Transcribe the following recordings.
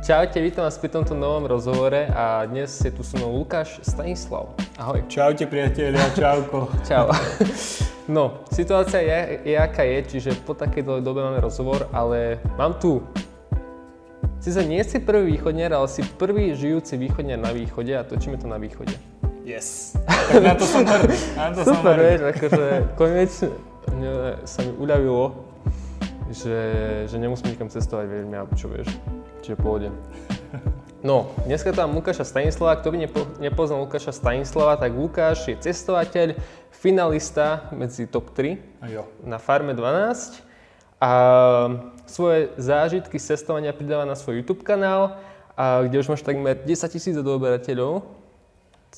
Čaute, vítam vás pri tomto novom rozhovore a dnes je tu so mnou Lukáš Stanislav. Ahoj. Čaute priatelia, čauko. Čau. No, situácia je, je aká je, čiže po takej dlhej dobe máme rozhovor, ale mám tu Sice nie si prvý východniar, ale si prvý žijúci východniar na východe a točíme to na východe. Yes. Tak na to som hrdý. Na to Super, som vieš, akože konečne sa mi uľavilo, že, že nemusím nikam cestovať, vieš, mňa čo vieš, čiže pohode. No, dneska tam Lukáša Stanislava, kto by nepo, nepoznal Lukáša Stanislava, tak Lukáš je cestovateľ, finalista medzi top 3 A jo. na Farme 12 a svoje zážitky z cestovania pridáva na svoj YouTube kanál, a kde už máš takmer 10 tisíc odoberateľov,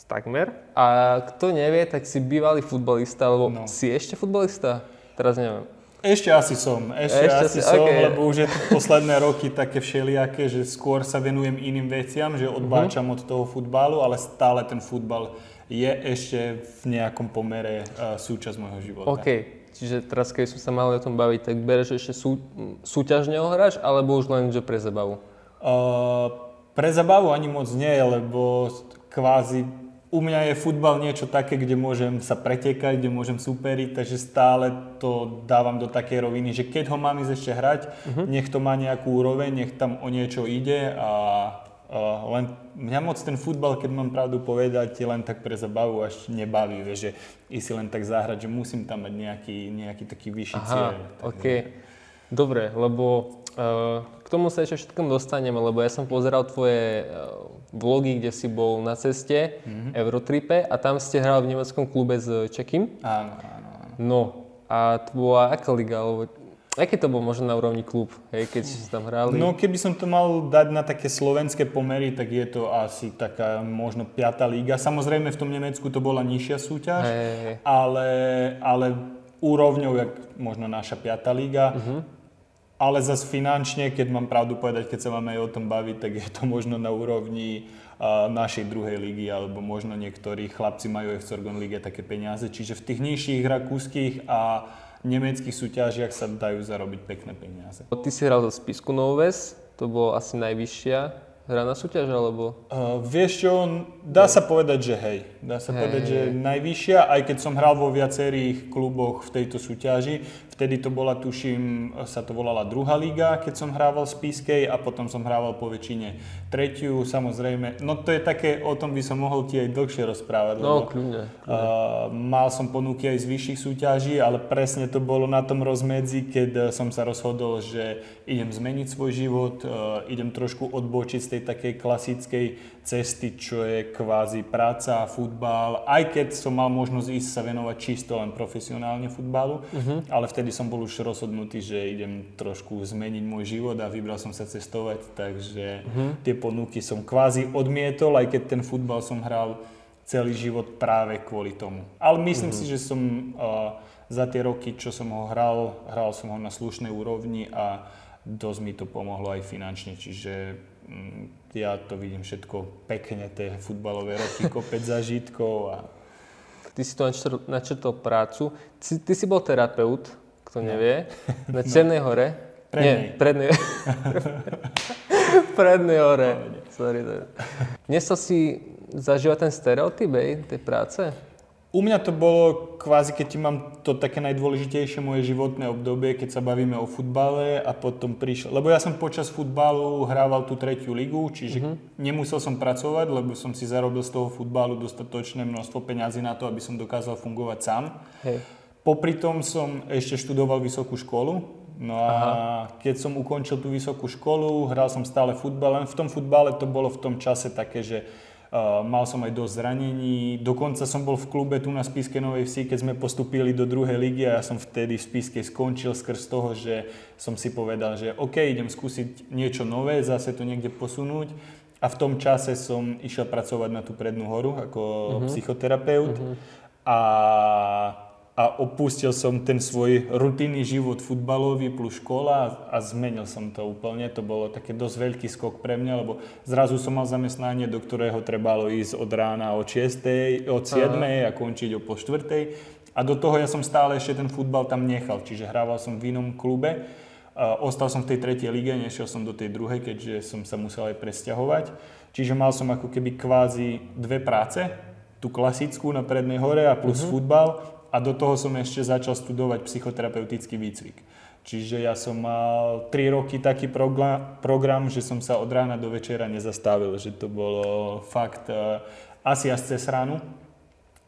takmer. A kto nevie, tak si bývalý futbalista, alebo No. si ešte futbalista? Teraz neviem. Ešte asi som, ešte, Ešte asi si- som, okej. lebo už je to posledné roky také všelijaké, že skôr sa venujem iným veciam, že odbáčam Mhm. od toho futbalu, ale stále ten futbal je ešte v nejakom pomere uh, súčasť môjho života. OK, čiže teraz keď som sa mali o tom baviť, tak bereš ešte sú, súťažne ho hráš, alebo už len, že pre zabavu? Uh, pre zabavu ani moc nie, lebo kvázi u mňa je futbal niečo také, kde môžem sa pretekať, kde môžem superiť, takže stále to dávam do takej roviny, že keď ho mám ísť ešte hrať, uh-huh. nech to má nejakú úroveň, nech tam o niečo ide a uh, len mňa moc ten futbal, keď mám pravdu povedať, len tak pre zabavu až nebaví, vieš, že ísť si len tak zahrať, že musím tam mať nejaký, nejaký taký vyšší cieľ. Aha, OK. Dobre, lebo uh, tomu sa ešte všetkom dostaneme, lebo ja som pozeral tvoje uh, vlogy, kde si bol na ceste, mm-hmm. Eurotripe a tam ste hrali v nemeckom klube s Čekým. Áno, áno, áno. No, a to bola aká liga, alebo aký to bol možno na úrovni klub, hej, keď ste tam hrali? No keby som to mal dať na také slovenské pomery, tak je to asi taká možno piatá liga. Samozrejme v tom Nemecku to bola nižšia súťaž, hej, hej. ale, ale úrovňou, jak možno naša piatá liga. Mhm. Ale zase finančne, keď mám pravdu povedať, keď sa máme aj o tom baviť, tak je to možno na úrovni a, našej druhej ligy, alebo možno niektorí chlapci majú aj v Sorgon lige také peniaze. Čiže v tých nižších rakúskych a nemeckých súťažiach sa dajú zarobiť pekné peniaze. Ty si hral za Spisku Noves, to bolo asi najvyššia hraná súťaž, alebo? Uh, vieš čo, dá sa povedať, že hej. Dá sa Hej, povedať, že hej. najvyššia, aj keď som hral vo viacerých kluboch v tejto súťaži. Vtedy to bola, tuším, sa to volala druhá liga, keď som hrával z Pískej a potom som hrával po väčšine tretiu, samozrejme. No to je také, o tom by som mohol ti aj dlhšie rozprávať. No, kľudne. Uh, mal som ponuky aj z vyšších súťaží, ale presne to bolo na tom rozmedzi, keď uh, som sa rozhodol, že idem zmeniť svoj život, uh, idem trošku odbočiť z tej takej klasickej cesty, čo je kvázi práca, futbal, aj keď som mal možnosť ísť sa venovať čisto len profesionálne futbalu, uh-huh. ale vtedy som bol už rozhodnutý, že idem trošku zmeniť môj život a vybral som sa cestovať, takže uh-huh. tie ponuky som kvázi odmietol, aj keď ten futbal som hral celý život práve kvôli tomu. Ale myslím Mhm. si, že som uh, za tie roky, čo som ho hral, hral som ho na slušnej úrovni a dosť mi to pomohlo aj finančne, čiže mm, ja to vidím všetko pekne, tie futbalové roky, kopec zažitkov a Ty si to načrtol prácu. Ty, ty si bol terapeut, kto nevie, na Černej hore. Nie, Prednej. prednej. prednej hore. Sorry, sorry. Nesol si zažívať ten stereotyp, hej, tej práce? U mňa to bolo kvázi, keď mám to také najdôležitejšie moje životné obdobie, keď sa bavíme o futbale a potom prišiel, lebo ja som počas futbalu hrával tú tretiu ligu, čiže uh-huh. nemusel som pracovať, lebo som si zarobil z toho futbalu dostatočné množstvo peňazí na to, aby som dokázal fungovať sám. Hej. Popri tom som ešte študoval vysokú školu, no a Aha. keď som ukončil tú vysokú školu, hral som stále futbal, len v tom futbale to bolo v tom čase také, že Uh, mal som aj dosť zranení, dokonca som bol v klube tu na Spiskej Novej Vsi, keď sme postupili do druhej ligy a ja som vtedy v Spiskej skončil skrz toho, že som si povedal, že OK, idem skúsiť niečo nové, zase to niekde posunúť. A v tom čase som išiel pracovať na tú prednú horu ako uh-huh. psychoterapeut uh-huh. a a opustil som ten svoj rutinný život futbalový plus škola a zmenil som to úplne. To bolo také dosť veľký skok pre mňa, lebo zrazu som mal zamestnanie, do ktorého trebalo ísť od rána od 6. od 7. Aha. a končiť o po 4. A do toho ja som stále ešte ten futbal tam nechal, čiže hrával som v inom klube ostal som v tej tretej lige, nešiel som do tej druhej, keďže som sa musel aj presťahovať. Čiže mal som ako keby kvázi dve práce, tú klasickú na prednej hore a plus uh-huh. futbal a do toho som ešte začal studovať psychoterapeutický výcvik. Čiže ja som mal 3 roky taký program, že som sa od rána do večera nezastavil, že to bolo fakt uh, asi až cez ránu.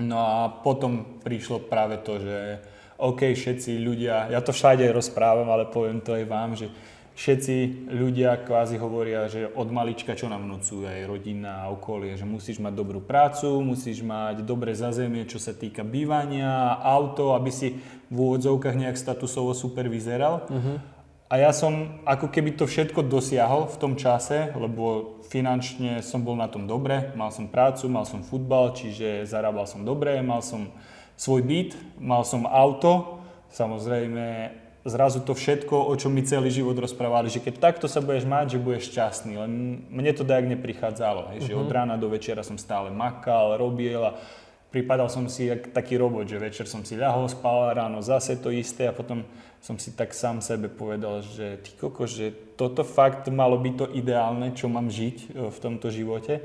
No a potom prišlo práve to, že OK, všetci ľudia, ja to všade rozprávam, ale poviem to aj vám, že všetci ľudia kvázi hovoria, že od malička čo nám vnúcujú aj rodina a okolie, že musíš mať dobrú prácu, musíš mať dobré zazemie, čo sa týka bývania, auto, aby si v úvodzovkách nejak statusovo super vyzeral. Uh-huh. A ja som ako keby to všetko dosiahol v tom čase, lebo finančne som bol na tom dobre, mal som prácu, mal som futbal, čiže zarábal som dobre, mal som svoj byt, mal som auto, samozrejme zrazu to všetko, o čom mi celý život rozprávali, že keď takto sa budeš mať, že budeš šťastný. Len mne to tak neprichádzalo, hej, uh-huh. že od mhm. rána do večera som stále makal, robil a pripadal som si jak taký robot, že večer som si ľahol, spal, ráno zase to isté a potom som si tak sám sebe povedal, že ty koko, že toto fakt malo byť to ideálne, čo mám žiť e, v tomto živote.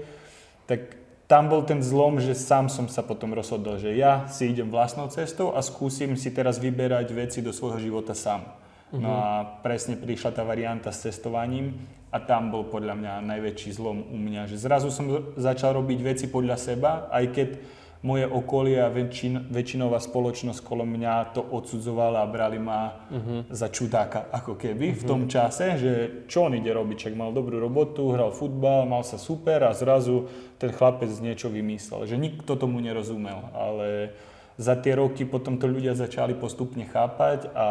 Tak tam bol ten zlom, že sám som sa potom rozhodol, že ja si idem vlastnou cestou a skúsim si teraz vyberať veci do svojho života sám. Uh-huh. No mhm. a presne prišla tá varianta s cestovaním a tam bol podľa mňa najväčší zlom u mňa, že zrazu som začal robiť veci podľa seba, aj keď moje okolie a väčšin, väčšinová spoločnosť kolo mňa to odsudzovala a brali ma uh-huh. za čudáka, ako keby uh-huh. v tom čase, že čo on ide robiť, čak mal dobrú robotu, hral futbal, mal sa super a zrazu ten chlapec niečo vymyslel, že nikto tomu nerozumel, ale za tie roky potom to ľudia začali postupne chápať a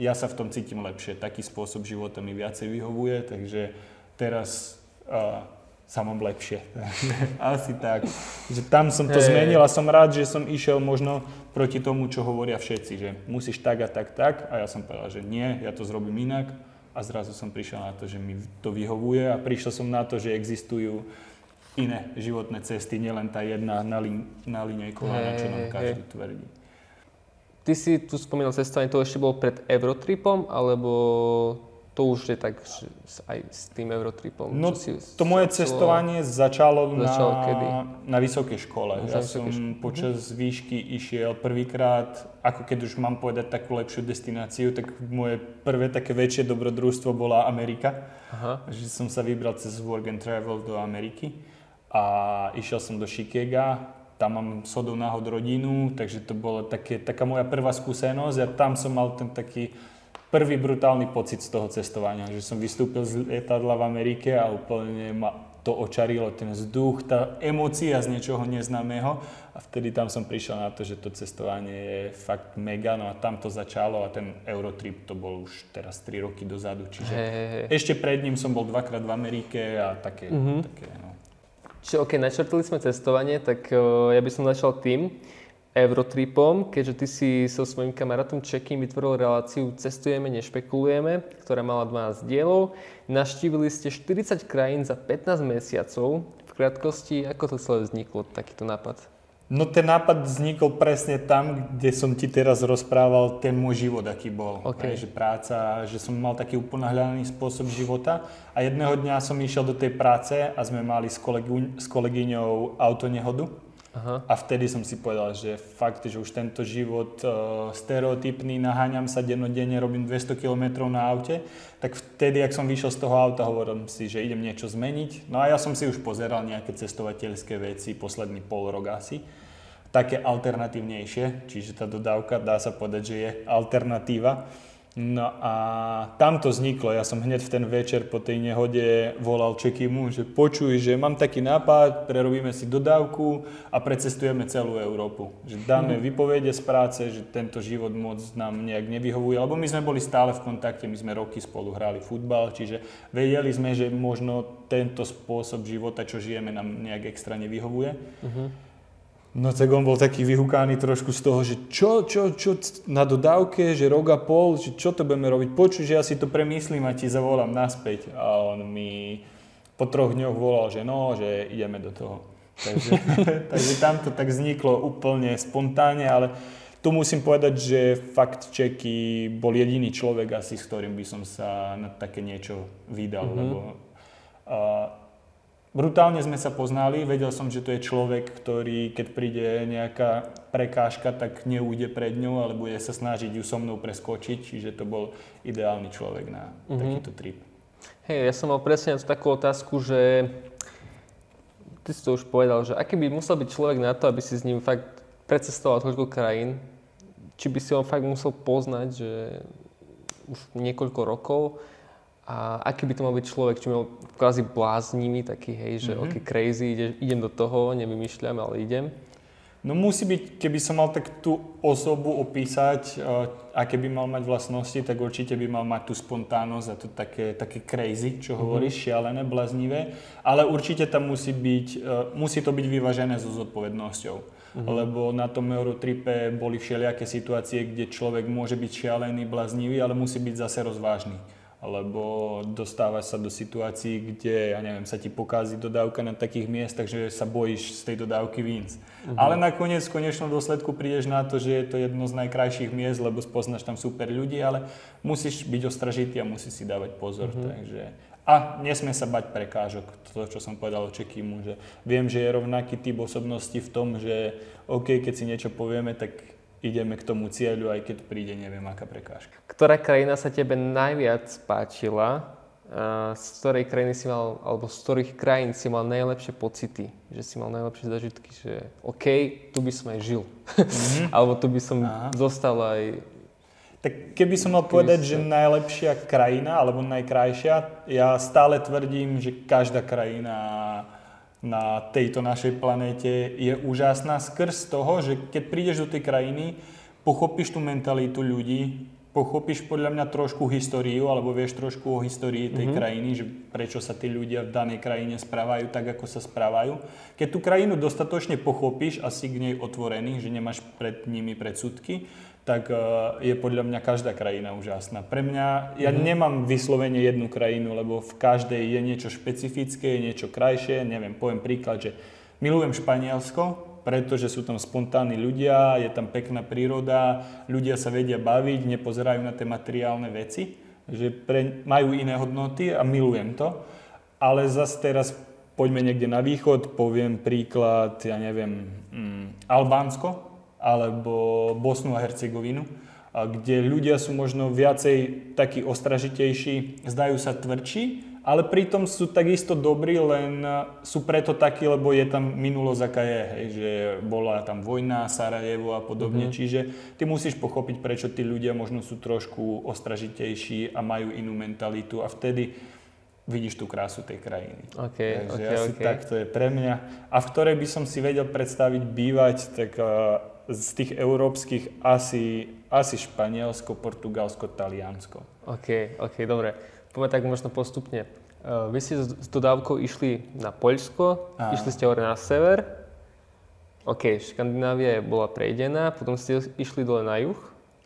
ja sa v tom cítim lepšie. Taký spôsob života mi viacej vyhovuje, takže teraz uh, sa mám lepšie. Asi tak. Že tam som to hey. zmenil a som rád, že som išiel možno proti tomu, čo hovoria všetci, že musíš tak a tak, tak. A ja som povedal, že nie, ja to zrobím inak. A zrazu som prišiel na to, že mi to vyhovuje a prišiel som na to, že existujú iné životné cesty, nielen tá jedna na, lin, na linii kolana, čo nám každý hey. tvrdí. Ty si tu spomínal cestovanie, to ešte bolo pred Eurotripom, alebo to už je tak aj s tým Eurotripom. No si to moje cestovanie začalo, začalo na, kedy? na vysokej škole. Na ja som škole. počas mhm. výšky išiel prvýkrát, ako keď už mám povedať takú lepšiu destináciu, tak moje prvé také väčšie dobrodružstvo bola Amerika. Aha. Že som sa vybral cez Work and Travel do Ameriky a išiel som do Chicaga, tam mám sodou náhod rodinu, takže to bola také, taká moja prvá skúsenosť a tam som mal ten taký prvý brutálny pocit z toho cestovania, že som vystúpil z lietadla v Amerike a úplne ma to očarilo, ten vzduch, tá emócia z niečoho neznámeho a vtedy tam som prišiel na to, že to cestovanie je fakt mega, no a tam to začalo a ten Eurotrip to bol už teraz 3 roky dozadu, čiže hey, hey, hey. ešte pred ním som bol dvakrát v Amerike a také, mm-hmm. také no. Čiže ok, načrtili sme cestovanie, tak uh, ja by som začal tým, Eurotripom, keďže ty si so svojím kamarátom Čekým vytvoril reláciu Cestujeme, nešpekulujeme, ktorá mala 12 dielov. Naštívili ste 40 krajín za 15 mesiacov. V krátkosti, ako to celé vzniklo, takýto nápad? No ten nápad vznikol presne tam, kde som ti teraz rozprával ten môj život, aký bol. Okay. Aj, že práca, že som mal taký uponáhľaný spôsob života a jedného dňa som išiel do tej práce a sme mali s, kolegu, s kolegyňou autonehodu Aha. A vtedy som si povedal, že fakt, že už tento život uh, stereotypný, naháňam sa dennodenne, robím 200 km na aute, tak vtedy, ak som vyšiel z toho auta, hovorím si, že idem niečo zmeniť. No a ja som si už pozeral nejaké cestovateľské veci, posledný pol rok asi, také alternatívnejšie, čiže tá dodávka dá sa povedať, že je alternatíva. No a tam to vzniklo. Ja som hneď v ten večer po tej nehode volal Čekimu, že počuj, že mám taký nápad, prerobíme si dodávku a precestujeme celú Európu. Že dáme mm. vypovede z práce, že tento život moc nám nejak nevyhovuje, lebo my sme boli stále v kontakte, my sme roky spolu hrali futbal, čiže vedeli sme, že možno tento spôsob života, čo žijeme, nám nejak extra nevyhovuje. Mm-hmm. No tak on bol taký vyhúkaný trošku z toho, že čo, čo, čo na dodávke, že rok a pol, že čo to budeme robiť, počuj, že ja si to premyslím a ti zavolám naspäť. A on mi po troch dňoch volal, že no, že ideme do toho. Takže, takže tam to tak vzniklo úplne spontánne, ale tu musím povedať, že fakt Čeky bol jediný človek asi, s ktorým by som sa na také niečo vydal, mm-hmm. lebo uh, brutálne sme sa poznali, vedel som, že to je človek, ktorý keď príde nejaká prekážka, tak neújde pred ňou, ale bude sa snažiť ju so mnou preskočiť, čiže to bol ideálny človek na mm-hmm. takýto trip. Hej, ja som mal presne takú otázku, že ty si to už povedal, že aký by musel byť človek na to, aby si s ním fakt precestoval toľko krajín, či by si ho fakt musel poznať, že už niekoľko rokov, a aký by to mal byť človek, či mal kvázi bláznivý, taký hej, že mm-hmm. ok, crazy, ide, idem do toho, nevymýšľam, ale idem? No musí byť, keby som mal tak tú osobu opísať, uh, aké by mal mať vlastnosti, tak určite by mal mať tú spontánnosť a to také, také crazy, čo mm-hmm. hovoríš, šialené, bláznivé, ale určite tam musí byť, uh, musí to byť vyvážené so zodpovednosťou. Mm-hmm. Lebo na tom Eurotripe boli všelijaké situácie, kde človek môže byť šialený, bláznivý, ale musí byť zase rozvážny lebo dostávaš sa do situácií, kde, ja neviem, sa ti pokází dodávka na takých miestach, že sa bojíš z tej dodávky víc. Uh-huh. Ale nakoniec v konečnom dôsledku prídeš na to, že je to jedno z najkrajších miest, lebo spoznáš tam super ľudí, ale musíš byť ostražitý a musíš si dávať pozor. Uh-huh. Takže a nesmie sa bať prekážok, to, čo som povedal o Čekýmu, že viem, že je rovnaký typ osobnosti v tom, že OK, keď si niečo povieme, tak ideme k tomu cieľu, aj keď príde neviem aká prekážka. Ktorá krajina sa tebe najviac páčila? Z ktorej krajiny si mal, alebo z ktorých krajín si mal najlepšie pocity? Že si mal najlepšie zažitky, že OK, tu by som aj žil. Mm-hmm. alebo tu by som Aha. zostal aj... Tak keby som mal povedať, že najlepšia krajina, alebo najkrajšia, ja stále tvrdím, že každá krajina na tejto našej planéte je úžasná skrz toho, že keď prídeš do tej krajiny, pochopíš tú mentalitu ľudí, pochopíš podľa mňa trošku históriu, alebo vieš trošku o histórii tej mm-hmm. krajiny, že prečo sa tí ľudia v danej krajine správajú tak, ako sa správajú. Keď tú krajinu dostatočne pochopíš a si k nej otvorený, že nemáš pred nimi predsudky, tak eh, je podľa mňa každá krajina úžasná. Pre mňa, ja mm-hmm. nemám vyslovene jednu krajinu, lebo v každej je niečo špecifické, niečo krajšie. Neviem, poviem príklad, že milujem Španielsko, pretože sú tam spontánni ľudia, je tam pekná príroda, ľudia sa vedia baviť, nepozerajú na tie materiálne veci, že pre, majú iné hodnoty a milujem to. Ale zase teraz poďme niekde na východ, poviem príklad, ja neviem, mm, Albánsko, alebo Bosnu a Hercegovinu, kde ľudia sú možno viacej takí ostražitejší, zdajú sa tvrdší, ale pritom sú takisto dobrí, len sú preto takí, lebo je tam minulosť, aká je, hej, že bola tam vojna, Sarajevo a podobne, mm-hmm. čiže ty musíš pochopiť, prečo tí ľudia možno sú trošku ostražitejší a majú inú mentalitu a vtedy vidíš tú krásu tej krajiny. Okay, Takže okay, asi okay. tak to je pre mňa. A v ktorej by som si vedel predstaviť bývať, tak uh, z tých európskych asi, asi Španielsko, Portugalsko, Taliansko. OK, OK, dobre. Poďme tak možno postupne. Uh, vy ste s dodávkou išli na Poľsko, Áno. išli ste hore na sever. OK, Škandinávia bola prejdená, potom ste išli dole na juh.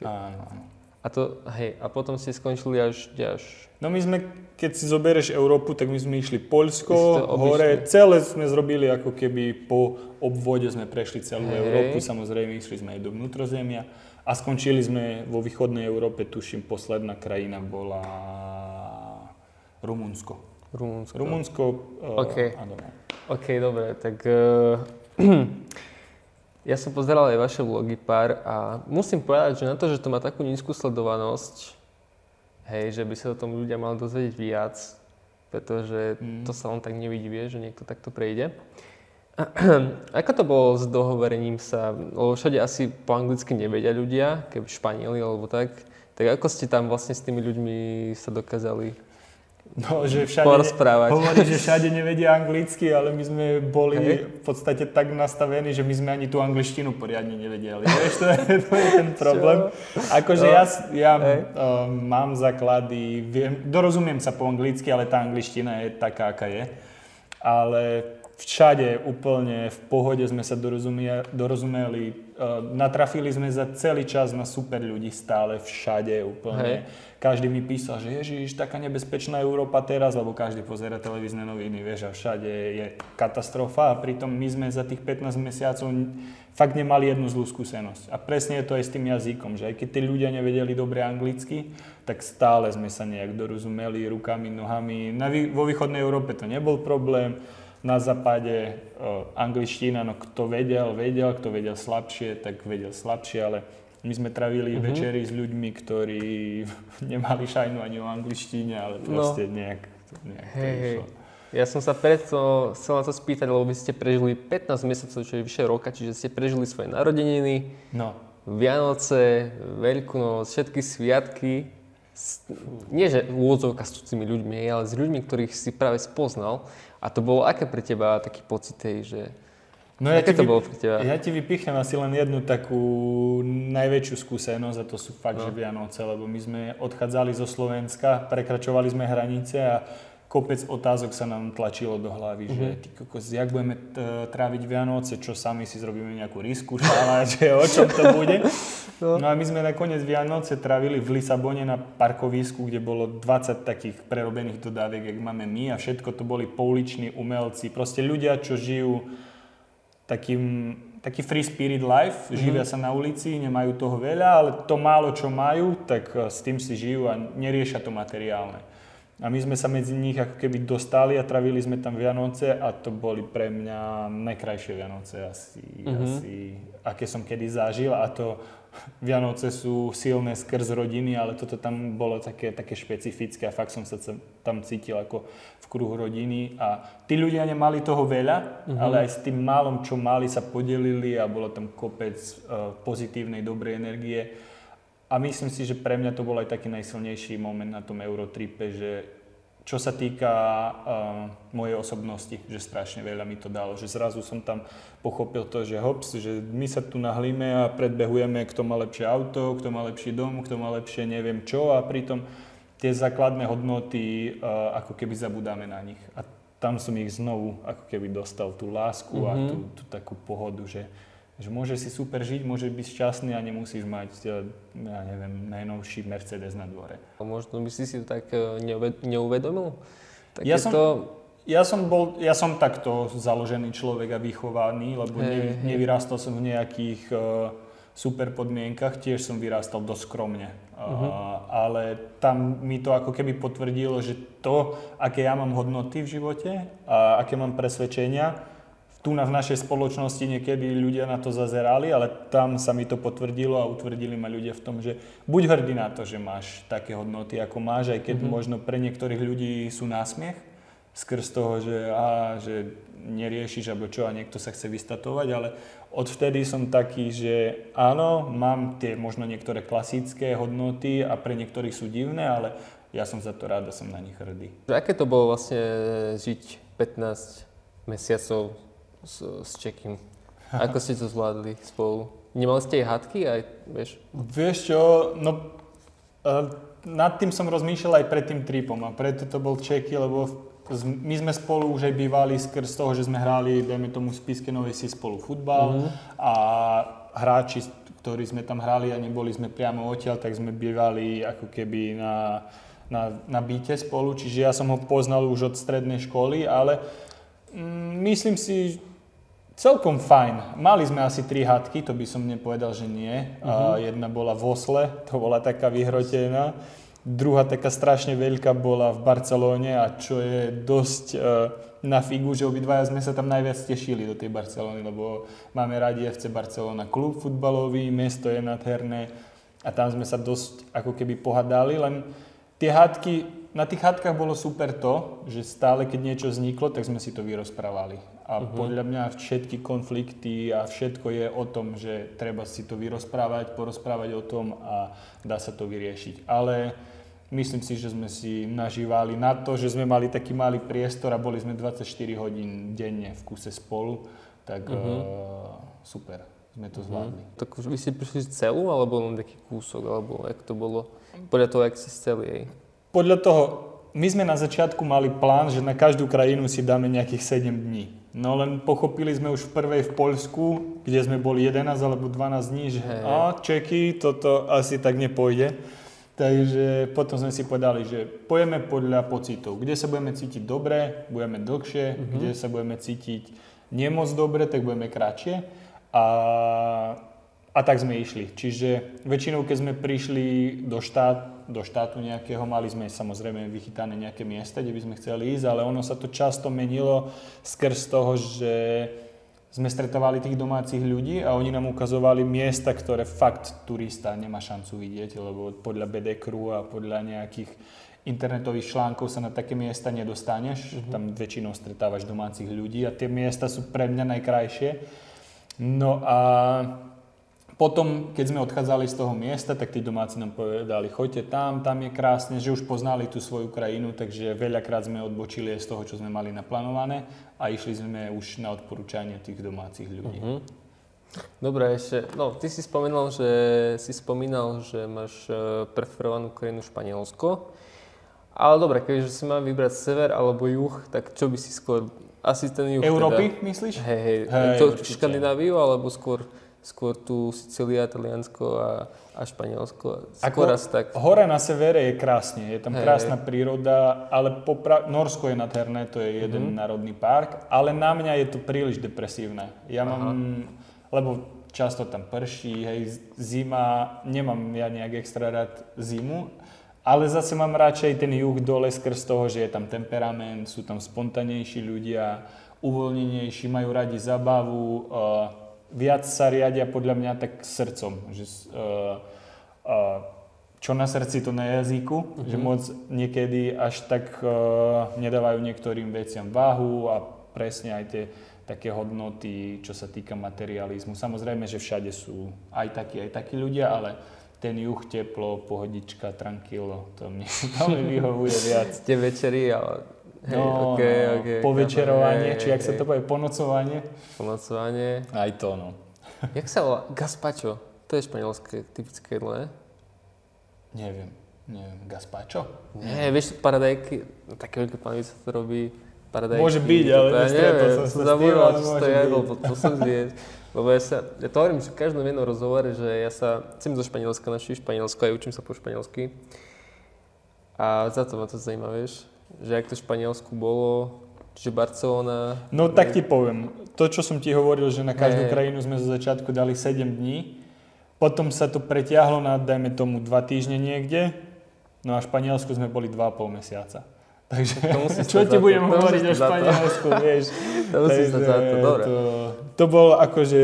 Áno. A to, hej, a potom ste skončili až, až... No my sme, keď si zoberieš Európu, tak my sme išli Poľsko, hore, celé sme zrobili ako keby po obvode sme prešli celú hej. Európu, samozrejme išli sme aj do vnútrozemia a skončili sme vo východnej Európe, tuším, posledná krajina bola Rumunsko. Rumunsko. Rumunsko, OK, uh, OK, dobre, tak uh, Ja som pozeral aj vaše vlogy pár a musím povedať, že na to, že to má takú nízku sledovanosť, hej, že by sa o tom ľudia mali dozvedieť viac, pretože mm. to sa len tak nevidí, vie, že niekto takto prejde. Ako to bolo s dohovorením sa? Lebo všade asi po anglicky nevedia ľudia, keby Španieli alebo tak. Tak ako ste tam vlastne s tými ľuďmi sa dokázali No, že všade, porozprávať. Hovorí, že všade nevedia anglicky, ale my sme boli hey. v podstate tak nastavení, že my sme ani tú angličtinu poriadne nevedeli. Vieš, to je, to je ten problém. Akože no. ja, ja hey. uh, mám základy, viem, dorozumiem sa po anglicky, ale tá angličtina je taká, aká je. Ale všade úplne v pohode sme sa dorozumeli, dorozumeli natrafili sme za celý čas na super ľudí stále, všade úplne. Hej. Každý mi písal, že ježiš, taká nebezpečná Európa teraz, lebo každý pozera televízne noviny, vieš, a všade je katastrofa a pritom my sme za tých 15 mesiacov fakt nemali jednu zlú skúsenosť. A presne je to aj s tým jazykom, že aj keď tí ľudia nevedeli dobre anglicky, tak stále sme sa nejak dorozumeli rukami, nohami. Na, vo východnej Európe to nebol problém, na západe uh, angličtina, no kto vedel, vedel, kto vedel slabšie, tak vedel slabšie, ale my sme travili mm-hmm. večery s ľuďmi, ktorí nemali šajnu ani o angličtine, ale no. proste no. nejak, nejak hey, to išlo. Ja som sa preto chcel na to spýtať, lebo vy ste prežili 15 mesiacov, čo je vyše roka, čiže ste prežili svoje narodeniny, no. Vianoce, Veľkú noc, všetky sviatky. Nie, že úvodzovka s cudzými ľuďmi, ale s ľuďmi, ktorých si práve spoznal. A to bolo aké pre teba taký pocit, že No ja Aké to bolo pre teba? Ja ti vypichnem asi len jednu takú najväčšiu skúsenosť a to sú fakt, no. že Vianoce, lebo my sme odchádzali zo Slovenska, prekračovali sme hranice a kopec otázok sa nám tlačilo do hlavy, mm-hmm. že mhm. ty kokos, jak budeme t- tráviť Vianoce, čo sami si zrobíme nejakú risku, šála, že o čom to bude. No. no a my sme nakoniec Vianoce trávili v Lisabone na parkovisku, kde bolo 20 takých prerobených dodáviek, jak máme my a všetko to boli pouliční umelci, proste ľudia, čo žijú takým, taký free spirit life, mm-hmm. živia sa na ulici, nemajú toho veľa, ale to málo, čo majú, tak s tým si žijú a neriešia to materiálne. A my sme sa medzi nich ako keby dostali a travili sme tam Vianoce a to boli pre mňa najkrajšie Vianoce asi, mm-hmm. asi aké som kedy zažil a to Vianoce sú silné skrz rodiny, ale toto tam bolo také, také špecifické a fakt som sa tam cítil ako v kruhu rodiny a tí ľudia nemali toho veľa, mm-hmm. ale aj s tým málom, čo mali, sa podelili a bolo tam kopec uh, pozitívnej, dobrej energie a myslím si, že pre mňa to bol aj taký najsilnejší moment na tom Eurotripe, že čo sa týka uh, mojej osobnosti, že strašne veľa mi to dalo. Že zrazu som tam pochopil to, že hops, že my sa tu nahlíme a predbehujeme, kto má lepšie auto, kto má lepší dom, kto má lepšie neviem čo a pritom tie základné hodnoty uh, ako keby zabudáme na nich. A tam som ich znovu ako keby dostal tú lásku mm-hmm. a mhm. tú, tú takú pohodu, že že môžeš si super žiť, môžeš byť šťastný a nemusíš mať, e, ja neviem, najnovší Mercedes na dvore. Možno by si si to tak e, neuvedomil? Také ja, som, to... ja, som bol, ja som takto založený človek a vychovaný, lebo hey, ne, nevyrastal som v nejakých uh, super podmienkach, tiež som vyrastal dosť skromne. Uh-huh. Uh, ale tam mi to ako keby potvrdilo, že to, aké ja mám hodnoty v živote a aké mám presvedčenia, tu na v našej spoločnosti niekedy ľudia na to zazerali, ale tam sa mi to potvrdilo a utvrdili ma ľudia v tom, že buď hrdý na to, že máš také hodnoty, ako máš, aj keď mm-hmm. možno pre niektorých ľudí sú násmiech, skrz toho, že, á, že neriešiš alebo čo a niekto sa chce vystatovať, ale odvtedy som taký, že áno, mám tie možno niektoré klasické hodnoty a pre niektorých sú divné, ale ja som za to rád a som na nich hrdý. Aké to bolo vlastne žiť 15 mesiacov s, s Čekým. Ako ste to zvládli spolu? Nemali ste aj hádky aj, vieš? Vieš čo, no uh, nad tým som rozmýšľal aj pred tým tripom a preto to bol Čeky, lebo my sme spolu už aj bývali skrz toho, že sme hrali, dajme tomu, v Spiske Novej si spolu futbal mm-hmm. a hráči, ktorí sme tam hrali a neboli sme priamo odtiaľ, tak sme bývali ako keby na, na, na byte spolu, čiže ja som ho poznal už od strednej školy, ale mm, myslím si, Celkom fajn. Mali sme asi tri hadky, to by som nepovedal, že nie. Uh-huh. jedna bola v Osle, to bola taká vyhrotená. Druhá taká strašne veľká bola v Barcelóne a čo je dosť uh, na figu, že obidvaja sme sa tam najviac tešili do tej Barcelóny, lebo máme radi FC Barcelona klub futbalový, mesto je nádherné a tam sme sa dosť ako keby pohadali, len tie hádky, na tých hádkach bolo super to, že stále keď niečo vzniklo, tak sme si to vyrozprávali. A uh-huh. podľa mňa všetky konflikty a všetko je o tom, že treba si to vyrozprávať, porozprávať o tom a dá sa to vyriešiť. Ale myslím si, že sme si nažívali na to, že sme mali taký malý priestor a boli sme 24 hodín denne v kuse spolu, tak uh-huh. uh, super, sme to mhm. zvládli. Uh-huh. Tak vy ste prišli celú, alebo len taký kúsok, alebo jak to bolo? Podľa toho, jak si chceli, jej? Podľa toho, my sme na začiatku mali plán, že na každú krajinu si dáme nejakých 7 dní. No len pochopili sme už v prvej v Poľsku, kde sme boli 11 alebo 12 dní, že Hej. a Čeky, toto asi tak nepôjde. Takže potom sme si povedali, že pojeme podľa pocitov. Kde sa budeme cítiť dobre, budeme dlhšie, Mhm. kde sa budeme cítiť nemoc dobre, tak budeme kratšie. A, a tak sme išli. Čiže väčšinou, keď sme prišli do, štát, do štátu nejakého, mali sme samozrejme vychytané nejaké miesta, kde by sme chceli ísť, ale ono sa to často menilo skrz toho, že sme stretovali tých domácich ľudí a oni nám ukazovali miesta, ktoré fakt turista nemá šancu vidieť, lebo podľa BD Crew a podľa nejakých internetových článkov sa na také miesta nedostaneš. Mm-hmm. Tam väčšinou stretávaš domácich ľudí a tie miesta sú pre mňa najkrajšie. No a potom, keď sme odchádzali z toho miesta, tak tí domáci nám povedali, choďte tam, tam je krásne, že už poznali tú svoju krajinu, takže veľakrát sme odbočili z toho, čo sme mali naplánované a išli sme už na odporúčanie tých domácich ľudí. Mhm. Dobre, ešte, no, ty si spomínal, že si spomínal, že máš e, preferovanú krajinu Španielsko. Ale dobre, keďže si mám vybrať sever alebo juh, tak čo by si skôr, asi ten juh Európy, teda. myslíš? Hej, hej, Hej, to. Škandináviu alebo skôr, skôr tu Sicília, Taliansko a, a Španielsko? Skôr Ako- asi tak. Hore na severe je krásne, je tam Hej. krásna príroda, ale popra- Norsko je nádherné, to je jeden národný park, ale na mňa je to príliš depresívne. Ja mám, lebo často tam prší, hej, zima, nemám ja nejak extra rád zimu, ale zase mám radšej ten juh dole skrz toho, že je tam temperament, sú tam spontanejší ľudia, uvoľnenejší, majú radi zabavu, uh, viac sa riadia podľa mňa tak srdcom, že uh, uh, čo na srdci, to na jazyku, že moc niekedy až tak uh, nedávajú niektorým veciam váhu a presne aj tie také hodnoty, čo sa týka materializmu. Samozrejme, že všade sú aj takí, aj takí ľudia, ale ten juh, teplo, pohodička, tranquilo, to mi, to mi vyhovuje viac. Tie večery, ale hej, No, ok, no, ok. povečerovanie, hej, či jak sa to povie, ponocovanie. Ponocovanie. Aj to, no. Jak sa volá? Gazpacho. To je španielské typické jedlo, ne? Neviem, neviem, gazpacho? Nie, vieš, paradajky, také veľké panvice sa to robí, paradajky. Môže byť, ale ja nestretol som sa ale čo to jedlo, to, to som zvied. Lebo ja sa, ja to hovorím v každom jednom rozhovore, že ja sa, chcem zo Španielska, našiť Španielsko, aj učím sa po španielsky. A za to ma to zaujíma, vieš, že ak to v Španielsku bolo, čiže Barcelona, No tak ti poviem, to čo som ti hovoril, že na každú Hej. krajinu sme zo začiatku dali 7 dní, potom sa to pretiahlo na, dajme tomu, 2 týždne niekde, no a v Španielsku sme boli 2,5 mesiaca. Takže čo ti budem to hovoriť o. Španielsku, vieš. to musí sa za to, dobre. to, to bol akože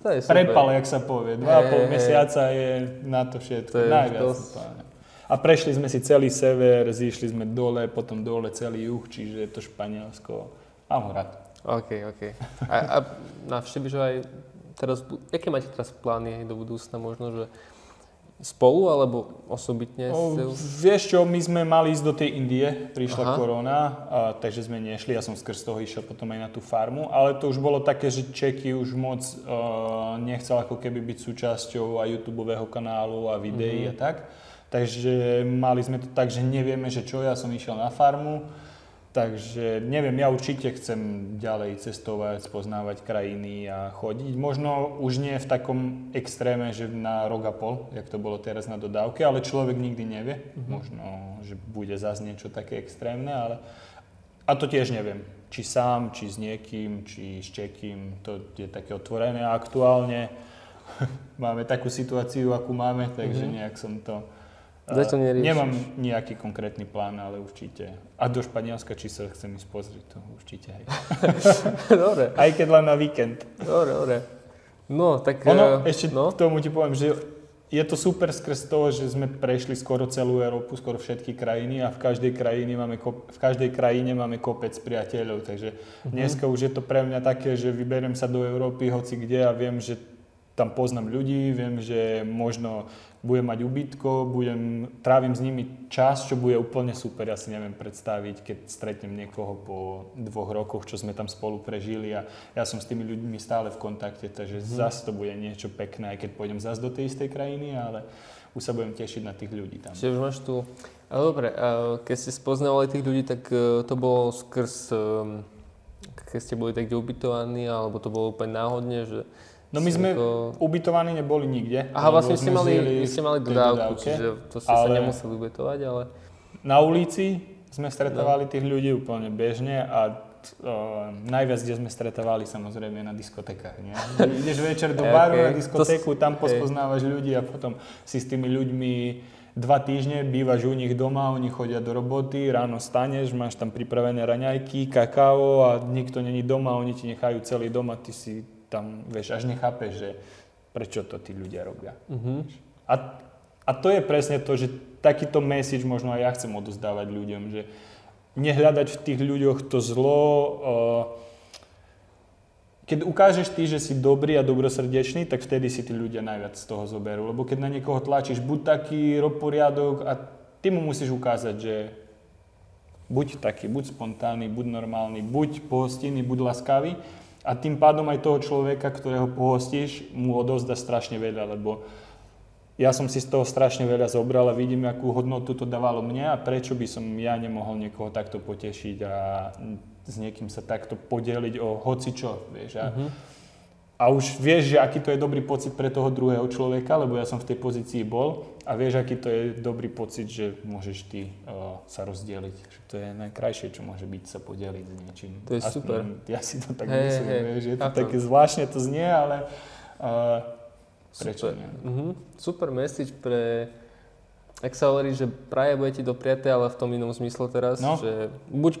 To je super. prepal, jak sa povie. 2,5 Hej, hej. mesiaca je na to všetko. To je Najviac. dosť. A prešli sme si celý sever, zišli sme dole, potom dole celý juh, čiže to Španielsko. Mám ho rád. OK, OK. A, a navštíviš aj teraz, aké máte teraz plány do budúcna možno, že spolu alebo osobitne? O, vieš čo, my sme mali ísť do tej Indie, prišla Aha. korona, a, takže sme nešli, ja som skrz toho išiel potom aj na tú farmu, ale to už bolo také, že Čeky už moc uh, nechcel ako keby byť súčasťou aj YouTube kanálu a videí Mhm. a tak. Takže mali sme to tak, že nevieme, že čo, ja som išiel na farmu, takže neviem, ja určite chcem ďalej cestovať, spoznávať krajiny a chodiť. Možno už nie v takom extréme, že na rok a pol, jak to bolo teraz na dodávke, ale človek nikdy nevie. Možno, že bude zase niečo také extrémne, ale a to tiež neviem. Či sám, či s niekým, či s čekým, to je také otvorené aktuálne. máme takú situáciu, akú máme, takže nejak som to... Zatiaľ a, neriešiš. Nemám nejaký konkrétny plán, ale určite. A do Španielska, či sa chcem ísť pozrieť, to určite hej. dobre, Aj keď len na víkend. dobre, dobre. No, tak... Ono, eh, ešte no? k tomu ti poviem, že je to super skrz toho, že sme prešli skoro celú Európu, skoro všetky krajiny a v každej krajine máme, kop- v každej krajine máme kopec priateľov, takže Mhm. dneska už je to pre mňa také, že vyberiem sa do Európy hoci kde a viem, že tam poznám ľudí, viem, že možno budem mať ubytko, budem, trávim s nimi čas, čo bude úplne super. Ja si neviem predstaviť, keď stretnem niekoho po dvoch rokoch, čo sme tam spolu prežili a ja som s tými ľuďmi stále v kontakte, takže mm. zase to bude niečo pekné, aj keď pôjdem zase do tej istej krajiny, ale už sa budem tešiť na tých ľudí tam. Čiže už máš tú A dobre, keď ste spoznávali tých ľudí, tak e, to bolo skrz, um, keď ste boli tak ubytovaní, alebo to bolo úplne náhodne, že... No my sme ako- ubytovaní neboli nikde. Aha, vlastne ste mali, ste mali dodávku, čiže to ste sa ale nemuseli ubytovať, ale... Na ulici sme stretávali No. tých ľudí úplne bežne a uh, najviac, kde sme stretávali samozrejme na diskotekách. Nie? Ideš večer do baru okej. na diskotéku, To tam pospoznávaš ľudí a potom si s tými ľuďmi dva týždne bývaš u nich doma, oni chodia do roboty, ráno staneš, máš tam pripravené raňajky, kakao a nikto není doma, oni ti nechajú celý dom a ty si tam, vieš, až nechápeš, že prečo to tí ľudia robia. Uh-huh. A, a to je presne to, že takýto message možno aj ja chcem odozdávať ľuďom, že nehľadať v tých ľuďoch to zlo. Uh, keď ukážeš ty, že si dobrý a dobrosrdečný, tak vtedy si tí ľudia najviac z toho zoberú. Lebo keď na niekoho tlačíš, buď taký, rob poriadok a ty mu musíš ukázať, že buď taký, buď spontánny, buď normálny, buď pohostinný, buď laskavý a tým pádom aj toho človeka, ktorého pohostíš, mu odozda strašne veľa, lebo ja som si z toho strašne veľa zobral a vidím, akú hodnotu to dávalo mne a prečo by som ja nemohol niekoho takto potešiť a s niekým sa takto podeliť o hocičo, vieš. A, a už vieš, že aký to je dobrý pocit pre toho druhého človeka, lebo ja som v tej pozícii bol a vieš, aký to je dobrý pocit, že môžeš ty uh, sa rozdeliť. Že to je najkrajšie, čo môže byť, sa podeliť s niečím. To je super. Ja si to tak Hej, myslím, hej, vieš, je to také zvláštne to znie, ale uh, prečo Super. nie? Uh-huh. Super message pre... Ak sa hovorí, že praje budete do priateľa v tom inom zmysle teraz, No. že buď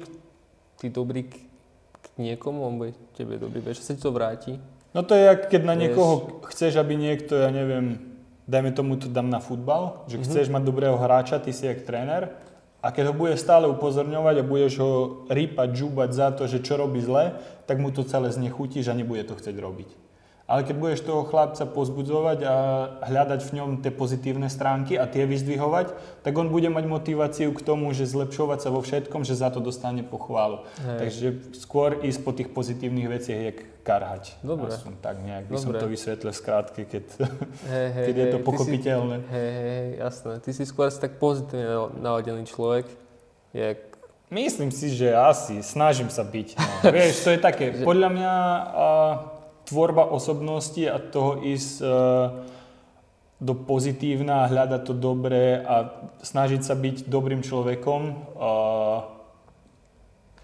ty dobrý k, k niekomu, on bude tebe dobrý, vieš, sa ti to vráti. No to je, jak keď na niekoho chceš, aby niekto, ja neviem, dajme tomu to dám na futbal, že Mhm. chceš mať dobrého hráča, ty si jak tréner, a keď ho budeš stále upozorňovať a budeš ho rýpať, žúbať za to, že čo robí zle, tak mu to celé znechutíš a nebude to chcieť robiť. Ale keď budeš toho chlapca pozbudzovať a hľadať v ňom tie pozitívne stránky a tie vyzdvihovať, tak on bude mať motiváciu k tomu, že zlepšovať sa vo všetkom, že za to dostane pochválu. Hej. Takže skôr ísť po tých pozitívnych veciach, jak karhať. Dobre. Aspoň tak nejak by som Dobre. to vysvetlil skrátke, keď, Hej, hej, keď je to pochopiteľné. Hej, hej, jasné. Ty si skôr tak pozitívne naladený človek, jak... Myslím si, že asi. Snažím sa byť. No. Vieš, to je také. Podľa mňa a, tvorba osobnosti a toho ísť a, do pozitívna, hľadať to dobré a snažiť sa byť dobrým človekom a,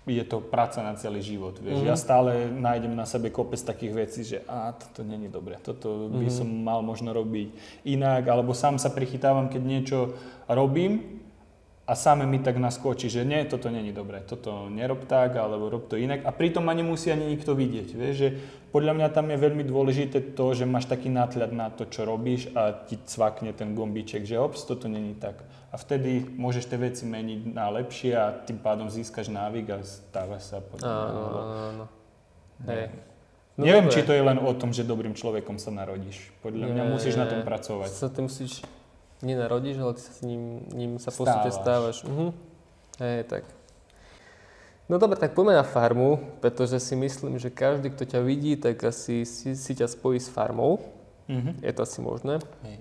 je to práca na celý život. Vieš. Mhm. Ja stále nájdem na sebe kopec takých vecí, že a toto není dobre, toto by Mhm. som mal možno robiť inak, alebo sám sa prichytávam, keď niečo robím a sám mi tak naskočí, že nie, toto není dobré, toto nerob tak, alebo rob to inak. A pritom ma nemusí ani nikto vidieť. Vieš, že podľa mňa tam je veľmi dôležité to, že máš taký náhľad na to, čo robíš a ti cvakne ten gombíček, že ops, toto není tak. A vtedy môžeš tie veci meniť na lepšie a tým pádom získaš návyk a stávaš sa podľa mňa, Áno, áno, áno. Hej. No Neviem, dobre. či to je len o tom, že dobrým človekom sa narodíš. Podľa mňa musíš na tom pracovať. Sa ty musíš nenarodíš, ale ty sa s ním, ním sa postupne Stávaš. Mhm. Hej, tak. No dobre, tak poďme na farmu, pretože si myslím, že každý, kto ťa vidí, tak asi si, si ťa spojí s farmou. Mhm. Je to asi možné. Hej.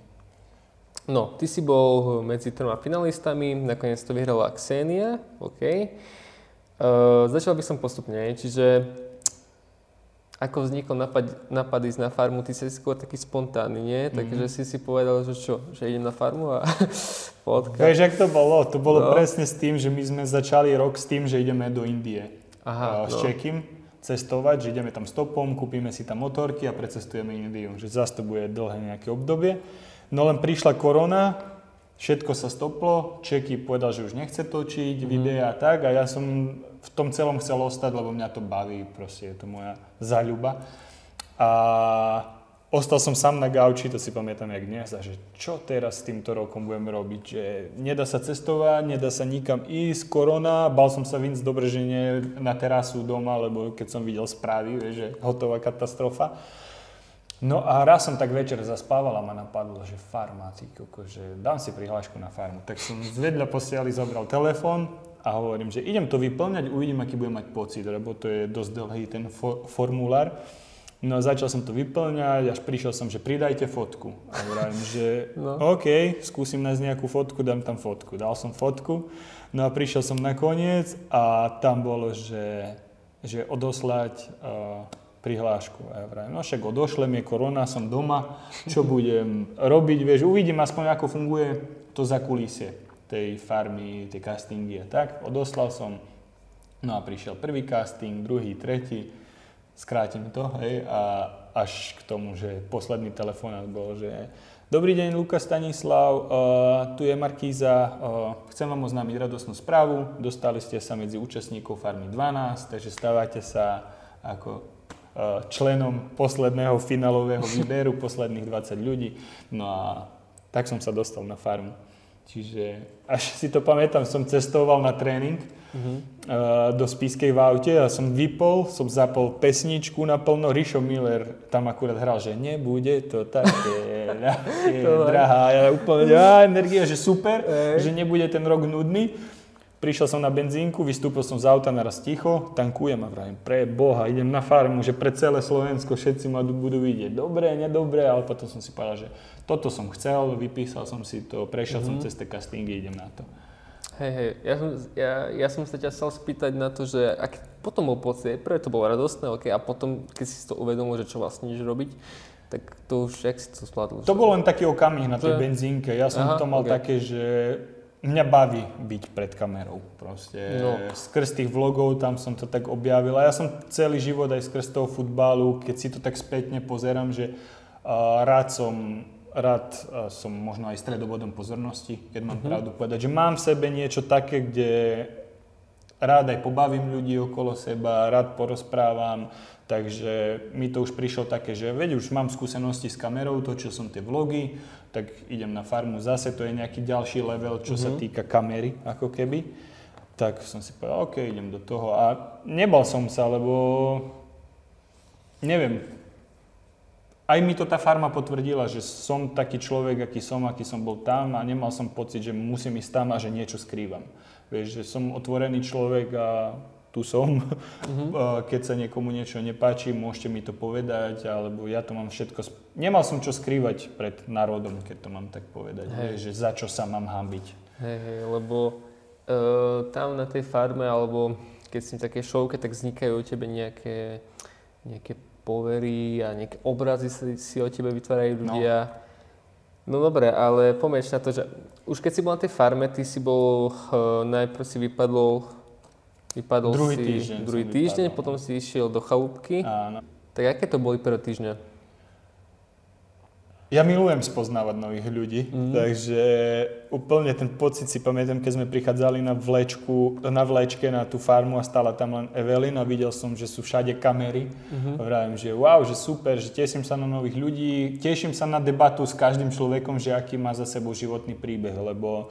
No, ty si bol medzi troma finalistami, nakoniec to vyhrala Xenia, OK. Uh, začal by som postupne, čiže ako vznikol napad, napad ísť na farmu, ty si skôr taký spontánny, nie? Mhm. Takže si si povedal, že čo, že idem na farmu a fotka. Vieš, jak to bolo? To bolo No. presne s tým, že my sme začali rok s tým, že ideme do Indie. Aha, a, s no. Čekým cestovať, že ideme tam stopom, kúpime si tam motorky a precestujeme Indiu. Že zase to bude dlhé nejaké obdobie. No len prišla korona, všetko sa stoplo, Čeky povedal, že už nechce točiť Mhm. videá a tak a ja som v tom celom chcel ostať, lebo mňa to baví, proste je to moja záľuba. A ostal som sám na gauči, to si pamätám jak dnes, a že čo teraz s týmto rokom budeme robiť, že nedá sa cestovať, nedá sa nikam ísť, korona, bal som sa vyjsť do Bržine na terasu doma, lebo keď som videl správy, vieš, že hotová katastrofa. No a raz som tak večer zaspával a ma napadlo, že farma, ty koko, že dám si prihlášku na farmu. Tak som z vedľa posiali zobral telefón a hovorím, že idem to vyplňať, uvidím, aký budem mať pocit, lebo to je dosť dlhý ten fo- formulár. No a začal som to vyplňať, až prišiel som, že pridajte fotku. A vravím, že no. OK, skúsim nájsť nejakú fotku, dám tam fotku. Dal som fotku, no a prišiel som na koniec a tam bolo, že, že odoslať uh, prihlášku. A ja vravím, no však odošlem, je korona, som doma, čo budem robiť, vieš, uvidím aspoň, ako funguje to za kulisie tej farmy, tej castingy a tak. Odoslal som, no a prišiel prvý casting, druhý, tretí, skrátim to, hej, a až k tomu, že posledný telefonát bol, že Dobrý deň, Lukas Stanislav, uh, tu je Markíza, uh, chcem vám oznámiť radosnú správu, dostali ste sa medzi účastníkov Farmy 12, takže stávate sa ako členom posledného finálového výberu, posledných 20 ľudí. No a tak som sa dostal na farmu. Čiže až si to pamätám, som cestoval na tréning uh-huh. do Spískej v aute a som vypol, som zapol pesničku naplno, Rišo Miller tam akurát hral, že nebude to také, drahá. Ja úplne, ja, energia, že super, že nebude ten rok nudný. Prišiel som na benzínku, vystúpil som z auta naraz ticho, tankujem a vravím, pre Boha, idem na farmu, že pre celé Slovensko všetci ma budú vidieť. Dobre, nedobre, ale potom som si povedal, že toto som chcel, vypísal som si to, prešiel mm-hmm. som mhm. cez tie castingy, idem na to. Hej, hej, ja som, ja, ja som sa ťa chcel spýtať na to, že ak potom bol pocit, prvé to bolo radostné, okay, a potom, keď si to uvedomil, že čo vlastne ideš robiť, tak to už, jak si to zvládol? To bol len taký okamih na tej benzínke. Ja som Aha, to mal okay. také, že mňa baví byť pred kamerou. Proste no. skrz tých vlogov tam som to tak objavil. A ja som celý život aj skrz toho futbalu, keď si to tak spätne pozerám, že uh, rád som rád uh, som možno aj stredobodom pozornosti, keď mám uh-huh. pravdu povedať, že mám v sebe niečo také, kde rád aj pobavím ľudí okolo seba, rád porozprávam, takže mi to už prišlo také, že veď už mám skúsenosti s kamerou, točil som tie vlogy, tak idem na farmu zase, to je nejaký ďalší level, čo mm-hmm. sa mhm. týka kamery, ako keby. Tak som si povedal, OK, idem do toho. A nebal som sa, lebo neviem, aj mi to tá farma potvrdila, že som taký človek, aký som, aký som bol tam a nemal som pocit, že musím ísť tam a že niečo skrývam. Vieš, že som otvorený človek a tu som. Uh-huh. Keď sa niekomu niečo nepáči, môžete mi to povedať, alebo ja to mám všetko... Sp- Nemal som čo skrývať pred národom, keď to mám tak povedať, hej. že za čo sa mám hambiť. Hej, hej, lebo uh, tam na tej farme, alebo keď si také šovke, tak vznikajú o tebe nejaké, nejaké povery a nejaké obrazy si, si o tebe vytvárajú no. ľudia. No. no dobre, ale pomieč na to, že už keď si bol na tej farme, ty si bol, uh, najprv si vypadol Vypadol druhý si týždeň druhý týždeň, vypadol. potom si išiel do chalúbky. Áno. Tak aké to boli prvé týždne? Ja milujem spoznávať nových ľudí, mm. takže úplne ten pocit si pamätám, keď sme prichádzali na, vlečku, na vlečke na tú farmu a stála tam len Evelyn a videl som, že sú všade kamery. Mm-hmm. Vravím, že wow, že super, že teším sa na nových ľudí, teším sa na debatu s každým človekom, že aký má za sebou životný príbeh, lebo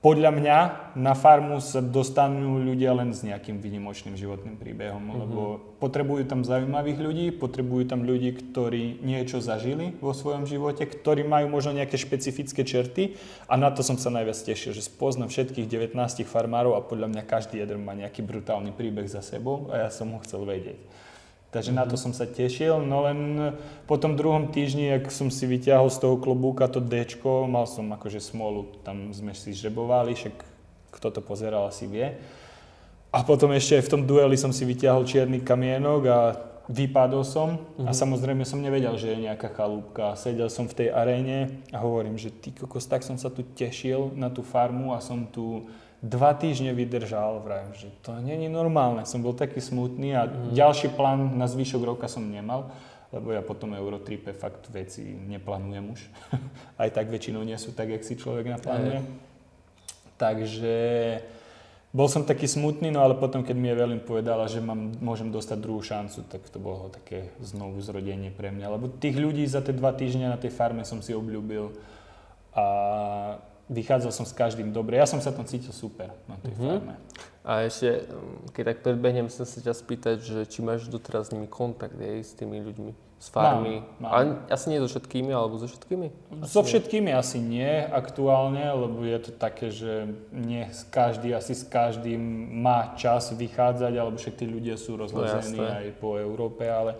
podľa mňa na farmu sa dostanú ľudia len s nejakým vynimočným životným príbehom, mm-hmm. lebo potrebujú tam zaujímavých ľudí, potrebujú tam ľudí, ktorí niečo zažili vo svojom živote, ktorí majú možno nejaké špecifické čerty a na to som sa najviac tešil, že spoznám všetkých 19 farmárov a podľa mňa každý jeden má nejaký brutálny príbeh za sebou a ja som ho chcel vedieť. Takže mm-hmm. na to mhm. som sa tešil, no len po tom druhom týždni, ak som si vyťahol z toho klobúka to D, mal som akože smolu, tam sme si žrebovali, však kto to pozeral asi vie. A potom ešte aj v tom dueli som si vyťahol čierny kamienok a vypadol som mm-hmm. a mhm. samozrejme som nevedel, že je nejaká chalúbka. Sedel som v tej aréne a hovorím, že ty kokos, tak som sa tu tešil na tú farmu a som tu dva týždne vydržal, vrajím, že to není normálne. Som bol taký smutný a mm. ďalší plán na zvyšok roka som nemal, lebo ja potom Eurotripe fakt veci neplánujem už. Aj tak väčšinou nie sú tak, jak si človek naplánuje. Takže bol som taký smutný, no ale potom, keď mi Evelyn povedala, že mám, môžem dostať druhú šancu, tak to bolo také znovu zrodenie pre mňa. Lebo tých ľudí za tie dva týždne na tej farme som si obľúbil a vychádzal som s každým dobre. Ja som sa tam cítil super na tej uh-huh. farme. A ešte, mm, keď tak predbehnem, chcem sa ťa spýtať, že či máš doteraz s nimi kontakt aj s tými ľuďmi z farmy? Mám, mám. A asi nie so všetkými, alebo so všetkými? Asi so všetkými nie. asi nie aktuálne, lebo je to také, že nie každý asi s každým má čas vychádzať, alebo tí ľudia sú rozlezení no, aj po Európe, ale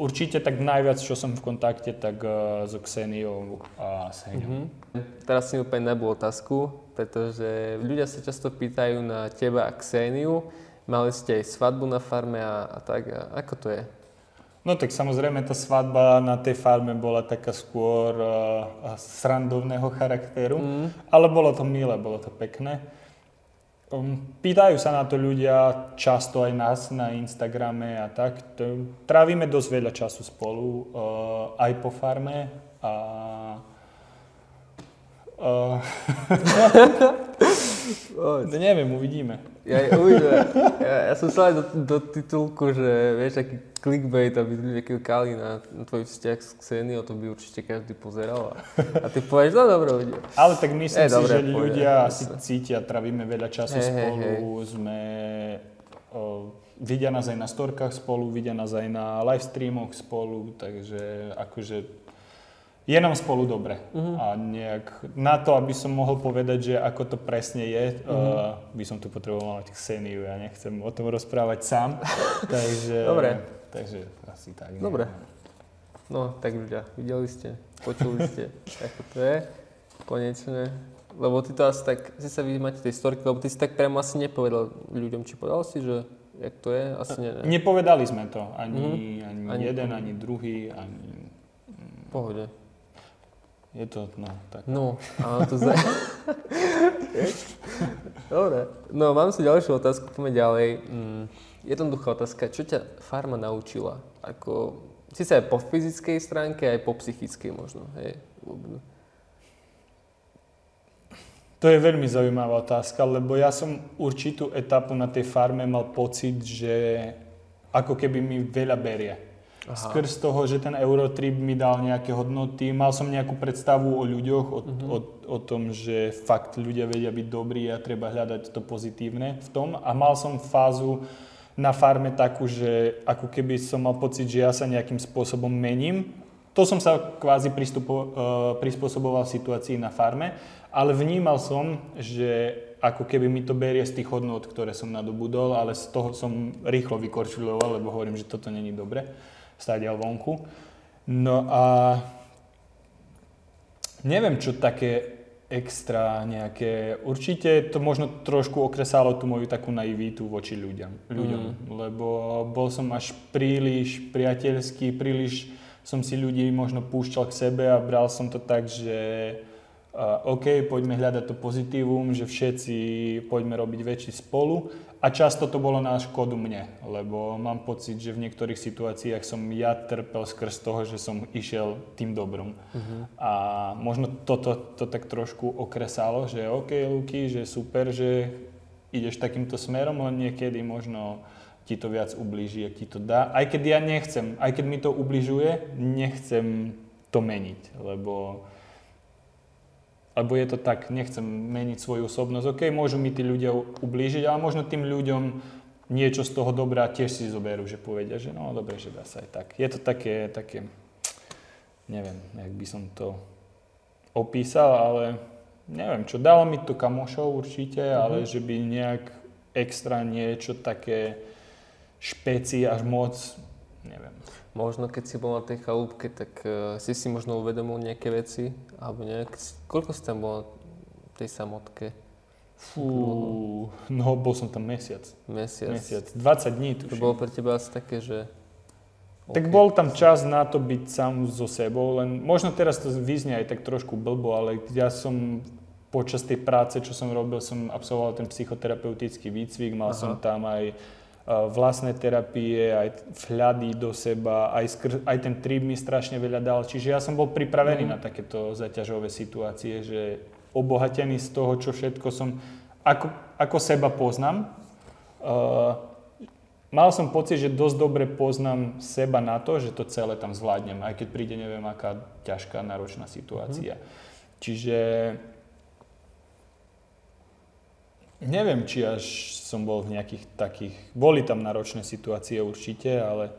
určite tak najviac, čo som v kontakte, tak uh, so Xeniou a s Heňou. Mm-hmm. Teraz si úplne nebol otázku, pretože ľudia sa často pýtajú na teba a Xeniu. Mali ste aj svadbu na farme a, a tak. A ako to je? No tak samozrejme tá svadba na tej farme bola taká skôr uh, srandovného charakteru, mm. ale bolo to milé, bolo to pekné. Um, pýtajú sa na to ľudia často aj nás na Instagrame a tak. Trávime dosť veľa času spolu, uh, aj po farme a Uh, neviem, uvidíme. Ja, uvidíme. Ja, ja som sa aj do, do titulku, že vieš, aký clickbait, aby ľudia klikali na, na tvoj vzťah s Xeniou, to by určite každý pozeral. A, a ty povieš, no dobré, uvidíme. Ale tak myslím si, dobré, že ľudia povie, asi cítia, trávime veľa času hey, spolu, hey, hey. sme... O, vidia nás aj na storkách spolu, vidia nás aj na live streamoch spolu, takže akože je nám spolu dobre. Uh-huh. A nejak na to, aby som mohol povedať, že ako to presne je, uh-huh. uh, by som tu potreboval mať Xeniu. Ja nechcem o tom rozprávať sám. takže, dobre. Takže asi tak. Dobre. No, tak ľudia, videli ste, počuli ste, ako to je. Konečne. Lebo ty to asi tak, si sa vy máte tej storky, lebo ty si tak priamo asi nepovedal ľuďom, či povedal si, že jak to je? Asi ne, ne. Nepovedali sme to. Ani, uh-huh. ani, ani jeden, ani druhý, ani... Pohode. Je to, no, tak. No, ale to za... Dobre. No, mám si ďalšiu otázku, poďme ďalej. Mm, jednoduchá otázka. Čo ťa farma naučila? Ako, si sa aj po fyzickej stránke, aj po psychickej možno, hej? To je veľmi zaujímavá otázka, lebo ja som určitú etapu na tej farme mal pocit, že ako keby mi veľa berie Aha. skrz toho, že ten Eurotrip mi dal nejaké hodnoty. Mal som nejakú predstavu o ľuďoch, o, uh-huh. o, o tom, že fakt ľudia vedia byť dobrí a treba hľadať to pozitívne v tom. A mal som fázu na farme takú, že ako keby som mal pocit, že ja sa nejakým spôsobom mením. To som sa kvázi pristupo, uh, prispôsoboval situácii na farme, ale vnímal som, že ako keby mi to berie z tých hodnot, ktoré som nadobudol, ale z toho som rýchlo vykorčuloval, lebo hovorím, že toto není dobre stádial vonku. No a neviem, čo také extra nejaké, určite to možno trošku okresalo tú moju takú naivitu voči ľuďom, ľuďom mm. lebo bol som až príliš priateľský, príliš som si ľudí možno púšťal k sebe a bral som to tak, že uh, OK, poďme hľadať to pozitívum, že všetci poďme robiť väčší spolu a často to bolo na škodu mne, lebo mám pocit, že v niektorých situáciách som ja trpel skrz toho, že som išiel tým dobrom. Uh-huh. A možno toto to tak trošku okresalo, že OK, Luky, že super, že ideš takýmto smerom, len niekedy možno ti to viac ublíži, ak ti to dá. Aj keď ja nechcem, aj keď mi to ubližuje, nechcem to meniť, lebo lebo je to tak, nechcem meniť svoju osobnosť. OK, môžu mi tí ľudia ublížiť, ale možno tým ľuďom niečo z toho dobrá tiež si zoberú, že povedia, že no dobre, že dá sa aj tak. Je to také, také, neviem, jak by som to opísal, ale neviem čo, dalo mi to kamošov určite, mm-hmm. ale že by nejak extra niečo také špeci až moc, neviem. Možno keď si bol na tej chalúbke, tak uh, si si možno uvedomil nejaké veci, alebo nejak, koľko si tam bol na tej samotke? Fú, no bol som tam mesiac. Mesiac. Mesiac, 20 dní tuším. To bolo pre teba asi také, že... Tak okay. bol tam čas na to byť sám so sebou, len možno teraz to vyznie aj tak trošku blbo, ale ja som počas tej práce, čo som robil, som absolvoval ten psychoterapeutický výcvik, mal Aha. som tam aj vlastné terapie, aj vhľady do seba, aj, skr- aj ten trip mi strašne veľa dal. Čiže ja som bol pripravený mm. na takéto zaťažové situácie, že obohatený z toho, čo všetko som, ako, ako seba poznám. Uh, mal som pocit, že dosť dobre poznám seba na to, že to celé tam zvládnem, aj keď príde neviem aká ťažká, náročná situácia. Mm. Čiže Neviem, či až som bol v nejakých takých... Boli tam náročné situácie určite, ale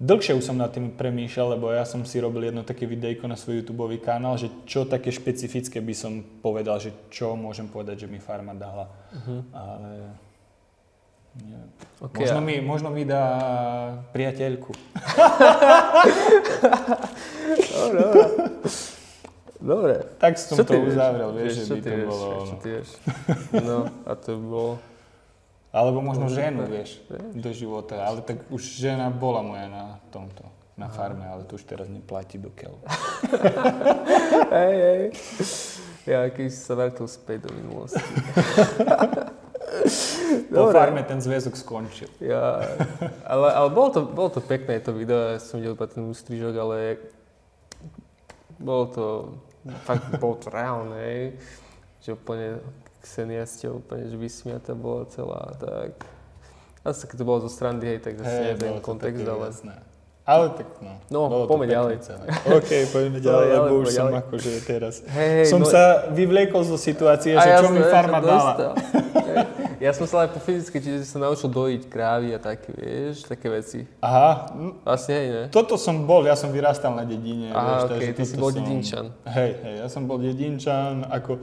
dlhšie už som nad tým premýšľal, lebo ja som si robil jedno také videjko na svoj YouTube kanál, že čo také špecifické by som povedal, že čo môžem povedať, že mi farma dala. Uh-huh. Ale Nie. Okay, Možno mi, možno mi dá priateľku. Dobre, dobre. Dobre. Tak som Čo to ty vieš? uzavrel, vieš, že by to vieš, bolo... Čo ty vieš? No, a to bolo... Alebo možno Možno ženu, tak. vieš, do života. Ale tak už žena bola moja na tomto, na farme, ale to už teraz neplatí do keľu. Hej, hej. Ja keď sa vrátil späť do minulosti. Po farme ten zväzok skončil. Ja, ale, ale bolo, to, bolo to pekné to video, ja som videl iba ten ústrižok, ale bolo to, fakt bolo to reálne, hej. že úplne Ksenia ste úplne že vysmiatá bola celá, tak asi keď to bolo zo strany, hej, tak zase bolo to kontext, ale jasné. Ale tak no. No, poďme ďalej. celé. OK, poďme ďalej, ďalej, lebo už poďme som ďalej. akože teraz... hej, som no, sa vyvliekol zo situácie, a že čo mi farma dala. dostal. Ja som sa ale po fyzicky, čiže sa naučil dojiť krávy a také, vieš, také veci. Aha, Asi hej, ne? toto som bol, ja som vyrastal na dedine. Aha, vieš, takže ty si bol som- dedinčan. Hej, hej, ja som bol dedinčan, ako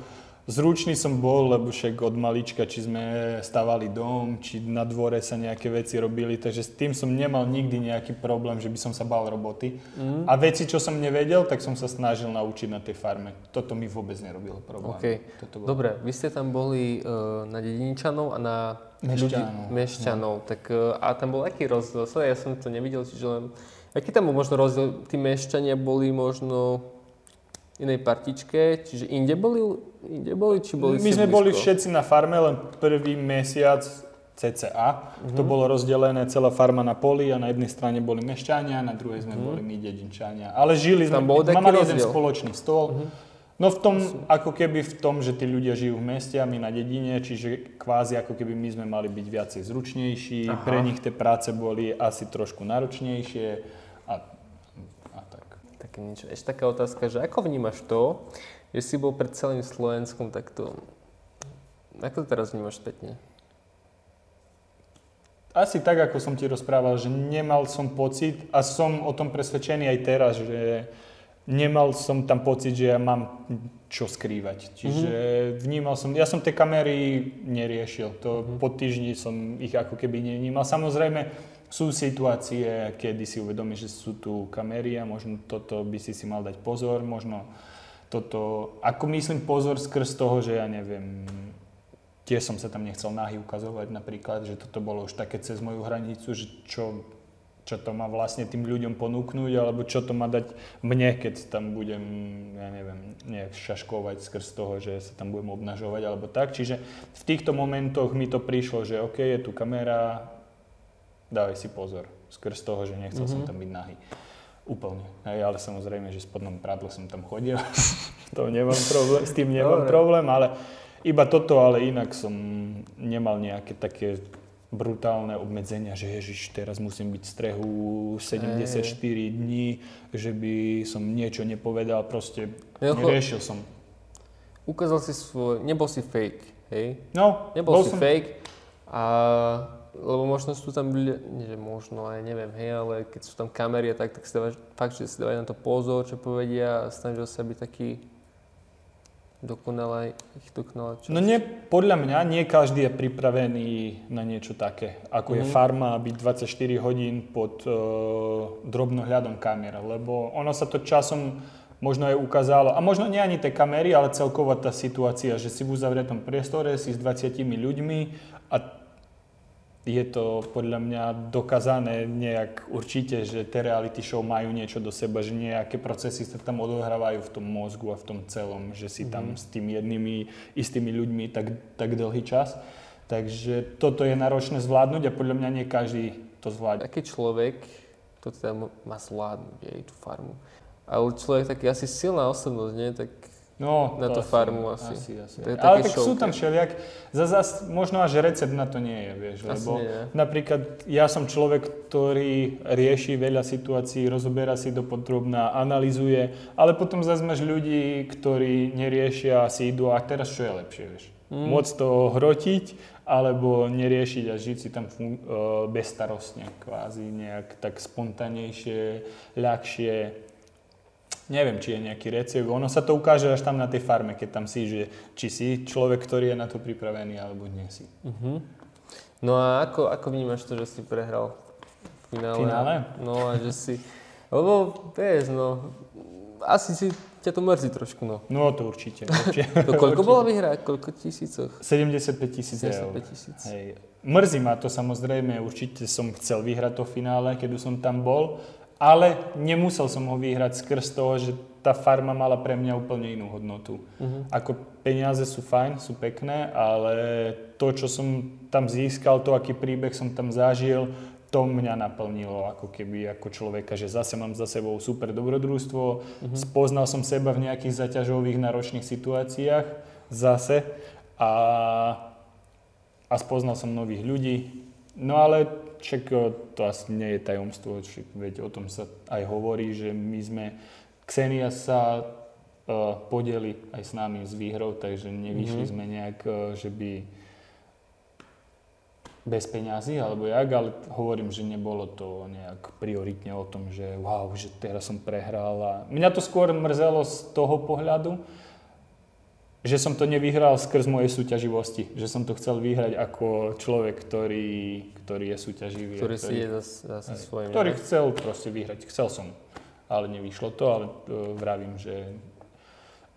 zručný som bol, lebo však od malička, či sme stavali dom, či na dvore sa nejaké veci robili, takže s tým som nemal nikdy nejaký problém, že by som sa bal roboty. Mm. A veci, čo som nevedel, tak som sa snažil naučiť na tej farme. Toto mi vôbec nerobilo problém. OK. Toto bolo... Dobre, vy ste tam boli uh, na dedinčanov a na ľudí, Mešťanov. mešťanov. Tak, uh, a tam bol aký rozdiel? Ja som to nevidel, čiže len... Aký tam bol možno rozdiel? Tí mešťania boli možno inej partičke, čiže inde boli, inde boli či boli My sme blízko? boli všetci na farme, len prvý mesiac cca. To Mhm. bolo rozdelené celá farma na poli a na jednej strane boli mešťania, na druhej sme Mhm. boli my dedinčania. Ale žili sme, Tam bol taký mali jeden rozdiel. spoločný stôl. Mhm. No v tom, ako keby v tom, že tí ľudia žijú v meste a my na dedine, čiže kvázi ako keby my sme mali byť viacej zručnejší, Aha. pre nich tie práce boli asi trošku náročnejšie. Také niečo. Ešte taká otázka, že ako vnímaš to, že si bol pred celým Slovenskom takto... Ako to teraz vnímaš spätne? Asi tak, ako som ti rozprával, že nemal som pocit a som o tom presvedčený aj teraz, že nemal som tam pocit, že ja mám čo skrývať. Čiže vnímal som, ja som tie kamery neriešil, to po týždni som ich ako keby nevnímal. Samozrejme sú situácie, kedy si uvedomíš, že sú tu kamery a možno toto by si si mal dať pozor, možno toto, ako myslím pozor skrz toho, že ja neviem, tiež som sa tam nechcel nahy ukazovať napríklad, že toto bolo už také cez moju hranicu, že čo, čo to má vlastne tým ľuďom ponúknuť, alebo čo to má dať mne, keď tam budem, ja neviem, nejak šaškovať skrz toho, že sa tam budem obnažovať alebo tak. Čiže v týchto momentoch mi to prišlo, že OK, je tu kamera, dávaj si pozor, skrz toho, že nechcel mm-hmm. som tam byť nahý. Úplne. Hej, ale samozrejme, že spodnom prádle som tam chodil. to nemám problém, s tým nemám Dobre. problém, ale iba toto, ale inak som nemal nejaké také brutálne obmedzenia, že ježiš, teraz musím byť v strehu 74 dní, že by som niečo nepovedal, proste Jednoducho- neriešil som. Ukázal si svoj... Nebol si fake, hej? No, Nebol bol si som, fake a lebo možno sú tam ľudia, nie že možno, ale neviem, hej, ale keď sú tam kamery a tak, tak si dávaš, fakt, že si dávajú na to pozor, čo povedia a snažil sa byť taký dokonalý, ich dokonalý čo? No nie, podľa mňa nie každý je pripravený na niečo také, ako je Mhm. farma byť 24 hodín pod uh, drobnohľadom kamer, lebo ono sa to časom možno aj ukázalo, a možno nie ani tie kamery, ale celková tá situácia, že si v uzavretom priestore, si s 20 ľuďmi a je to podľa mňa dokázané nejak určite, že tie reality show majú niečo do seba, že nejaké procesy sa tam odohrávajú v tom mozgu a v tom celom, že si tam s tými jednými istými ľuďmi tak, tak dlhý čas. Takže toto je náročné zvládnuť a podľa mňa nie každý to zvládne. Aký človek to teda má zvládnuť, aj tú farmu. Ale človek taký asi silná osobnosť, nie? Tak No, Na asi, farmu asi. asi, asi. To je Ale tak sú tam všelijak, za zas, možno až recept na to nie je, vieš, Asi lebo nie, napríklad ja som človek, ktorý rieši veľa situácií, rozoberá si do podrobná, analizuje, ale potom zase máš ľudí, ktorí neriešia a si idú a teraz čo je lepšie, vieš. Mm. Môcť to hrotiť, alebo neriešiť a žiť si tam fun- e, bezstarostne, kvázi nejak tak spontánejšie, ľahšie. Neviem, či je nejaký recept. Ono sa to ukáže až tam na tej farme, keď tam si, že či si človek, ktorý je na to pripravený, alebo nie si. uh-huh. No a ako, ako vnímaš to, že si prehral v finále? Finále? No a že si, lebo vieš, no, asi si ťa to mrzí trošku, no. No to určite. určite. To koľko bola výhra? Koľko tisícoch? 75 tisíc eur. 75 tisíc. Hej. Mrzí ma to samozrejme, určite som chcel vyhrať to finále, keď už som tam bol, ale nemusel som ho vyhrať skrz toho, že tá farma mala pre mňa úplne inú hodnotu. Uh-huh. Ako peniaze sú fajn, sú pekné, ale to, čo som tam získal, to, aký príbeh som tam zažil, to mňa naplnilo ako keby ako človeka, že zase mám za sebou super dobrodružstvo, uh-huh. spoznal som seba v nejakých zaťažových náročných situáciách zase a, a spoznal som nových ľudí. No ale však to asi nie je tajomstvo, veď o tom sa aj hovorí, že my sme Xenia sa uh, podeli aj s nami s výhrou, takže nevyšli mm-hmm. sme nejak, uh, že by bez peňazí alebo jak, ale hovorím, že nebolo to nejak prioritne o tom, že wow, že teraz som prehral. A mňa to skôr mrzelo z toho pohľadu, že som to nevyhral skrz mojej súťaživosti, že som to chcel vyhrať ako človek, ktorý, ktorý je súťaživý. Ktorý, ktorý si je zase svojím. Ktorý chcel proste vyhrať, chcel som ale nevyšlo to, ale uh, vravím, že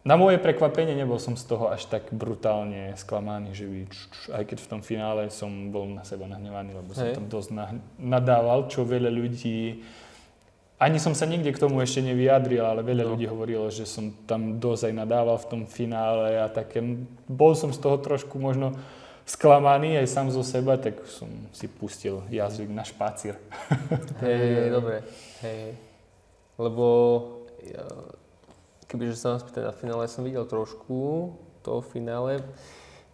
na moje prekvapenie nebol som z toho až tak brutálne sklamaný, že by, aj keď v tom finále som bol na seba nahnevaný, lebo som tam dosť nadával, čo veľa ľudí ani som sa nikde k tomu ešte nevyjadril, ale veľa no. ľudí hovorilo, že som tam dosť aj nadával v tom finále a také, bol som z toho trošku možno sklamaný aj sám zo seba, tak som si pustil jazyk na špácir. Hej, dobre. Hej lebo ja, kebyže sa vás spýtať na finále, ja som videl trošku toho finále.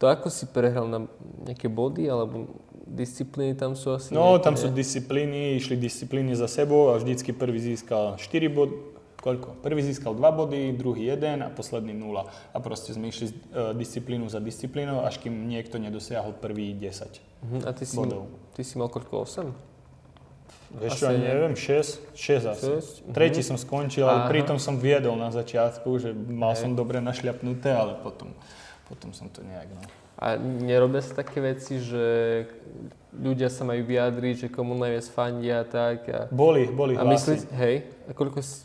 To ako si prehral na nejaké body, alebo disciplíny tam sú asi No, nejaké, tam sú disciplíny, išli disciplíny za sebou a vždycky prvý získal 4 body, koľko? Prvý získal 2 body, druhý 1 a posledný 0. A proste sme išli uh, disciplínu za disciplínou, až kým niekto nedosiahol prvý 10 uh-huh. A ty si, bodov. ty si mal koľko? 8? Vieš čo, neviem, 6, 6 asi. 6? Tretí mm-hmm. som skončil, ale Aha. pritom som viedol na začiatku, že mal Hej. som dobre našľapnuté, ale potom, potom som to nejak, no. A nerobia sa také veci, že ľudia sa majú vyjadriť, že komu najviac fandia a tak? A, boli, boli a myslí, hej, a koľko si,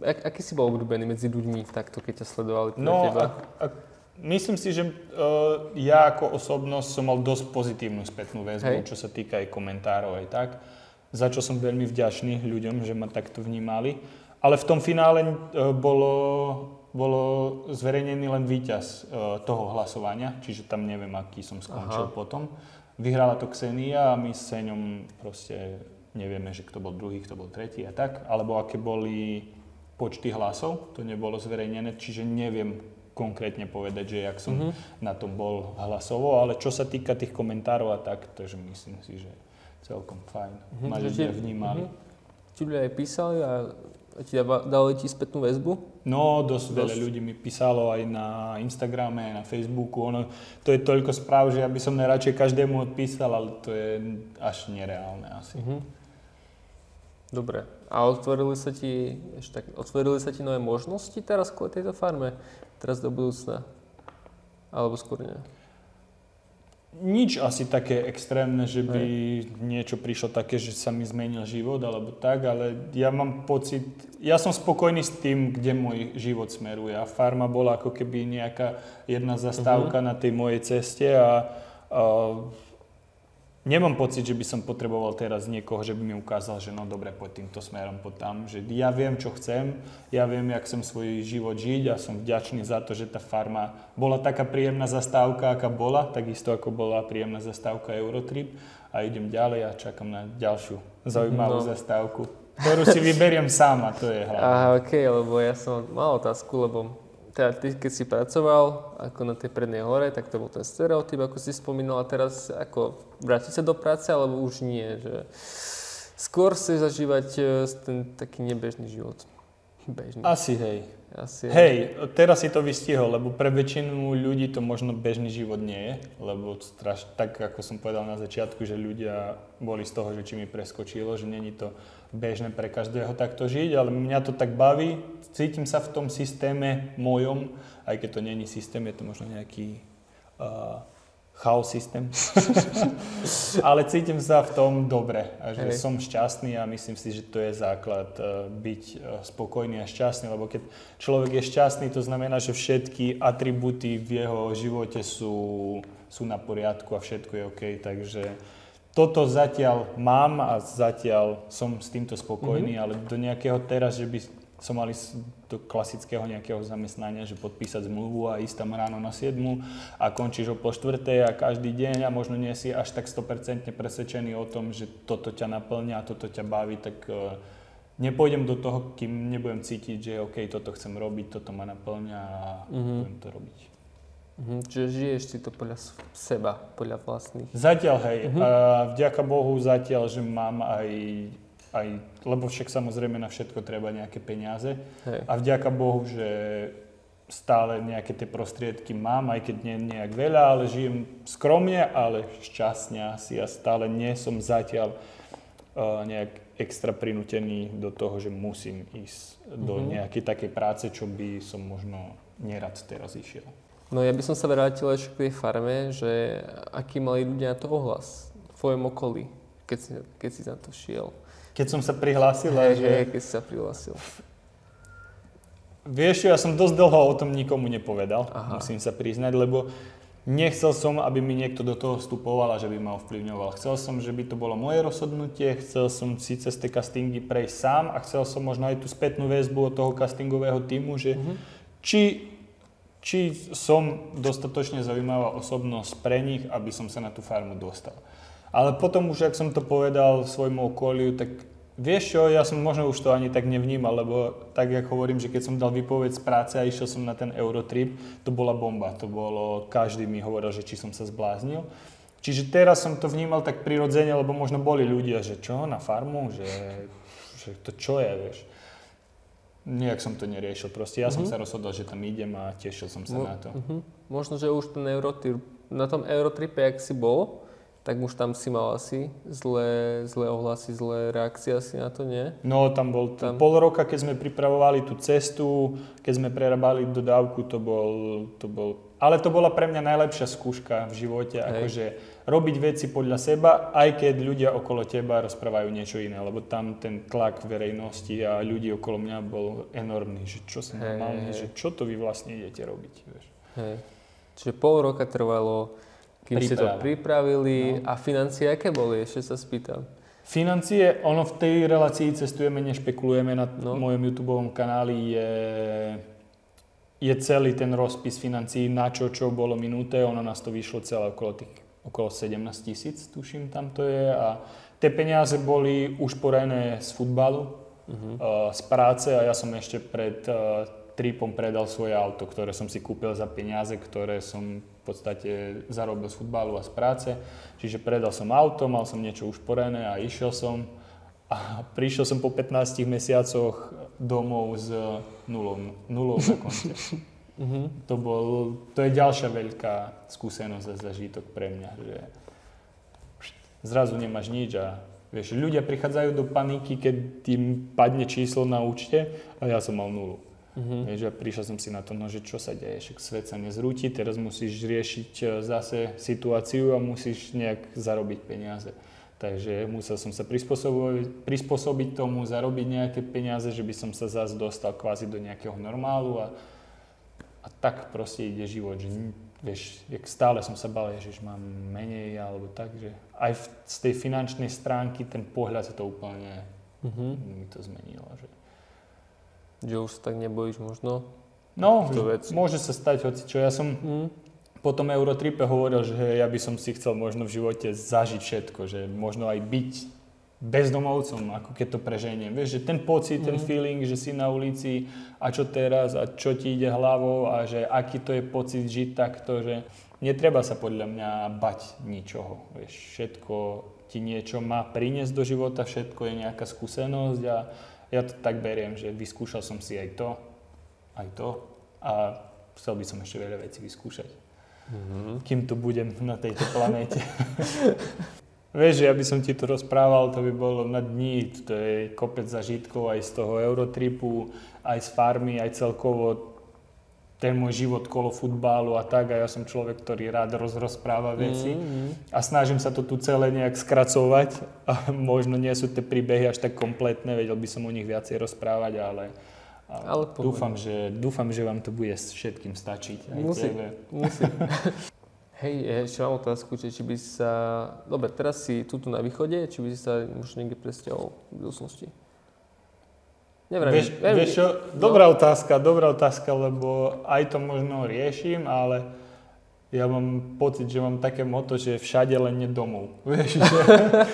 ak, aký si bol obľúbený medzi ľuďmi takto, keď ťa sledovali no, teba? A, a, myslím si, že uh, ja ako osobnosť som mal dosť pozitívnu spätnú väzbu, hej. čo sa týka aj komentárov aj tak za čo som veľmi vďačný ľuďom, že ma takto vnímali. Ale v tom finále e, bolo, bolo zverejnený len víťaz e, toho hlasovania, čiže tam neviem, aký som skončil Aha. potom. Vyhrala to Xenia a my s ňom proste nevieme, že kto bol druhý, kto bol tretí a tak, alebo aké boli počty hlasov, to nebolo zverejnené, čiže neviem konkrétne povedať, že jak som mm-hmm. na tom bol hlasovo, ale čo sa týka tých komentárov a tak, takže myslím si, že celkom fajn. Mm-hmm. Ma ľudia vnímali. Mm-hmm. Ti ľudia aj písali a ti dali ti spätnú väzbu? No, dosť, dosť veľa ľudí mi písalo aj na Instagrame, aj na Facebooku. Ono, to je toľko správ, že ja by som najradšej každému odpísal, ale to je až nereálne asi. Mm-hmm. Dobre. A otvorili sa ti, ešte tak, otvorili sa ti nové možnosti teraz kvôli tejto farme? Teraz do budúcna? Alebo skôr nie? Nič asi také extrémne, že by Hej. niečo prišlo také, že sa mi zmenil život alebo tak, ale ja mám pocit, ja som spokojný s tým, kde môj život smeruje a farma bola ako keby nejaká jedna zastávka uh-huh. na tej mojej ceste a, a nemám pocit, že by som potreboval teraz niekoho, že by mi ukázal, že no dobre, poď týmto smerom, poď tam. Že ja viem, čo chcem, ja viem, jak chcem svoj život žiť a som vďačný za to, že tá farma bola taká príjemná zastávka, aká bola, takisto ako bola príjemná zastávka Eurotrip a idem ďalej a čakám na ďalšiu zaujímavú no. zastávku, ktorú si vyberiem sám a to je hlavné. Aha, ok, lebo ja som mal otázku, lebo teda ty, keď si pracoval ako na tej prednej hore, tak to bol ten stereotyp, ako si spomínal, a teraz ako vrátiť sa do práce, alebo už nie, že skôr si zažívať e, ten taký nebežný život. Bežný. Asi hej. Asi hej, teraz si to vystihol, lebo pre väčšinu ľudí to možno bežný život nie je, lebo straš, tak ako som povedal na začiatku, že ľudia boli z toho, že či mi preskočilo, že není to bežné pre každého takto žiť, ale mňa to tak baví, cítim sa v tom systéme mojom, aj keď to není systém, je to možno nejaký uh, chaos systém. Ale cítim sa v tom dobre a že Hej. som šťastný a myslím si, že to je základ eh, byť eh, spokojný a šťastný, lebo keď človek je šťastný, to znamená, že všetky atributy v jeho živote sú, sú na poriadku a všetko je OK, takže toto zatiaľ mám a zatiaľ som s týmto spokojný, mm-hmm. ale do nejakého teraz, že by som mali s- do klasického nejakého zamestnania, že podpísať zmluvu a ísť tam ráno na 7 a končíš o po štvrtej a každý deň a možno nie si až tak 100% presvedčený o tom, že toto ťa naplňa a toto ťa baví, tak eh, nepôjdem do toho, kým nebudem cítiť, že OK, toto chcem robiť, toto ma naplňa a Mhm. budem to robiť. Mhm, čiže žiješ si to podľa seba, podľa vlastných. Zatiaľ hej, Mhm. a vďaka Bohu zatiaľ, že mám aj, aj, lebo však samozrejme na všetko treba nejaké peniaze Hej. a vďaka Bohu, že stále nejaké tie prostriedky mám, aj keď nie nejak veľa, ale žijem skromne, ale šťastne asi a stále nie som zatiaľ uh, nejak extra prinútený do toho, že musím ísť do Mhm. nejakej takej práce, čo by som možno nerad teraz išiel. No ja by som sa vrátil ešte k tej farme, že aký mali ľudia na to ohlas v tvojom okolí, keď si, keď si na to šiel. Keď som sa prihlásil, Hej, že... hej, keď si sa prihlásil. Vieš ja som dosť dlho o tom nikomu nepovedal, Aha. musím sa priznať, lebo nechcel som, aby mi niekto do toho vstupoval a že by ma ovplyvňoval. Chcel som, že by to bolo moje rozhodnutie, chcel som si cez tie castingy prejsť sám a chcel som možno aj tú spätnú väzbu od toho castingového týmu, že Mhm. či, či som dostatočne zaujímavá osobnosť pre nich, aby som sa na tú farmu dostal. Ale potom už, ak som to povedal svojmu okoliu, tak vieš čo, ja som možno už to ani tak nevnímal, lebo tak, jak hovorím, že keď som dal výpoveď z práce a išiel som na ten Eurotrip, to bola bomba. To bolo, každý mi hovoril, že či som sa zbláznil. Čiže teraz som to vnímal tak prirodzene, lebo možno boli ľudia, že čo, na farmu, že, že to čo je, vieš. Nejak som to neriešil, proste ja som Mhm. sa rozhodol, že tam idem a tešil som sa Mo- na to. Mhm. Možno, že už ten Eurotrip, na tom Eurotripe, jak si bol, tak už tam si mal asi zlé, zlé ohlasy, zlé reakcie asi na to, nie? No, tam bol Tam- tam. pol roka, keď sme pripravovali tú cestu, keď sme prerábali dodávku, to bol, to bol... Ale to bola pre mňa najlepšia skúška v živote, Hej. akože robiť veci podľa seba, aj keď ľudia okolo teba rozprávajú niečo iné, lebo tam ten tlak verejnosti a ľudí okolo mňa bol enormný, že čo som Hej, normálne, hej. že čo to vy vlastne idete robiť, vieš. Hej. Čiže pol roka trvalo, kým ste to Príprava. pripravili a financie aké boli, ešte sa spýtam. Financie, ono v tej relácii cestujeme, nešpekulujeme na No. no. mojom YouTube kanáli je, je celý ten rozpis financií, na čo čo bolo minuté, ono nás to vyšlo celé okolo tých okolo 17 tisíc, tuším, tam to je a tie peniaze boli už porajené z futbalu, Mhm. uh, z práce a ja som ešte pred uh, tripom predal svoje auto, ktoré som si kúpil za peniaze, ktoré som v podstate zarobil z futbalu a z práce. Čiže predal som auto, mal som niečo už porajené a išiel som a prišiel som po 15 mesiacoch domov s nulou, nulou na konte. Mhm. To, bol, to je ďalšia veľká skúsenosť a zažitok pre mňa, že zrazu nemáš nič a vieš, ľudia prichádzajú do paniky, keď im padne číslo na účte a ja som mal nulu. Mhm. Vieš, a prišiel som si na to, no, že čo sa deje, však svet sa nezrúti, teraz musíš riešiť e, zase situáciu a musíš nejak zarobiť peniaze. Takže musel som sa prispôsobiť, prispôsobiť tomu, zarobiť nejaké peniaze, že by som sa zase dostal kvázi do nejakého normálu a tak proste ide život, že vieš, jak stále som sa bal, že mám menej alebo tak, že aj v, z tej finančnej stránky ten pohľad sa to úplne Mhm. mi to zmenilo. Že Že už sa tak nebojíš možno. No, vec. môže sa stať hoci čo. Ja som Mhm. po tom Eurotripe hovoril, že ja by som si chcel možno v živote zažiť všetko, že možno aj byť bezdomovcom, ako keď to preženiem. Vieš, že ten pocit, ten Mhm. feeling, že si na ulici a čo teraz a čo ti ide hlavou a že aký to je pocit žiť takto, že netreba sa podľa mňa bať ničoho. Vieš, všetko ti niečo má priniesť do života, všetko je nejaká skúsenosť a ja to tak beriem, že vyskúšal som si aj to, aj to a chcel by som ešte veľa vecí vyskúšať Mhm. kým tu budem na tejto planéte. Vieš, že ja by som ti to rozprával, to by bolo na dní, to je kopec zažitkov aj z toho Eurotripu, aj z farmy, aj celkovo. ten môj život kolo futbalu a tak a ja som človek, ktorý rád rozpráva veci mm-hmm. a snažím sa to tu celé nejak skracovať a možno nie sú tie príbehy až tak kompletné, vedel by som o nich viacej rozprávať, ale, ale dúfam, že, dúfam, že vám to bude všetkým stačiť. Aj musí, tebe. musí. Hej, ešte mám otázku, či, či by sa... Dobre, teraz si tu na východe, či by si sa možno niekde presťahol v budúcnosti? Neviem, vieš, neviem, vieš čo, no. dobrá otázka, dobrá otázka, lebo aj to možno riešim, ale ja mám pocit, že mám také moto, že všade len nie domov. Vieš, že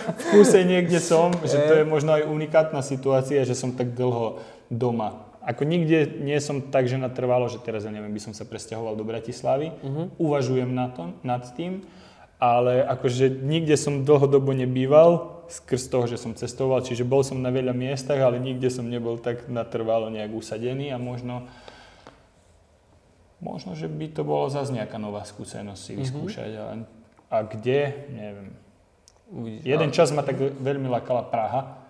v kúse niekde som, že to je možno aj unikátna situácia, že som tak dlho doma. Ako nikde nie som tak, že natrvalo, že teraz ja neviem, by som sa presťahoval do Bratislavy. Uh-huh. Uvažujem na to, nad tým, ale akože nikde som dlhodobo nebýval, skrz toho, že som cestoval, čiže bol som na veľa miestach, ale nikde som nebol tak natrvalo nejak usadený a možno možno, že by to bolo zase nejaká nová skúsenosť si mhm. vyskúšať, mm-hmm. ale a kde, neviem. Uvidíš, Jeden ale... čas ma tak veľmi lakala Praha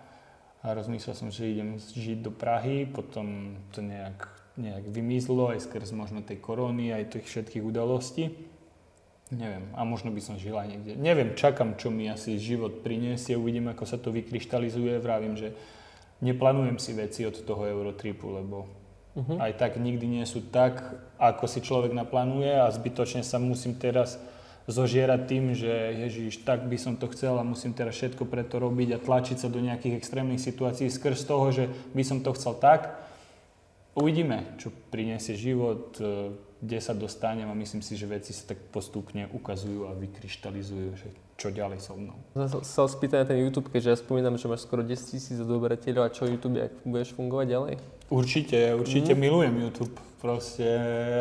a rozmyslel som, že idem žiť do Prahy, potom to nejak, nejak vymizlo aj skrz možno tej korony, aj tých všetkých udalostí. Neviem, a možno by som žil aj niekde. Neviem, čakám, čo mi asi život priniesie, uvidím, ako sa to vykryštalizuje. Vravím, že neplánujem si veci od toho Eurotripu, lebo uh-huh. aj tak nikdy nie sú tak, ako si človek naplánuje a zbytočne sa musím teraz zožierať tým, že ježiš, tak by som to chcel a musím teraz všetko preto robiť a tlačiť sa do nejakých extrémnych situácií skrz toho, že by som to chcel tak. Uvidíme, čo priniesie život kde sa dostanem a myslím si, že veci sa tak postupne ukazujú a vykryštalizujú, že čo ďalej so mnou. Sa spýtať na ten YouTube, keďže ja spomínam, že máš skoro 10 tisíc odoberateľov a čo YouTube, ak budeš fungovať ďalej? Určite, určite mm. milujem YouTube. Proste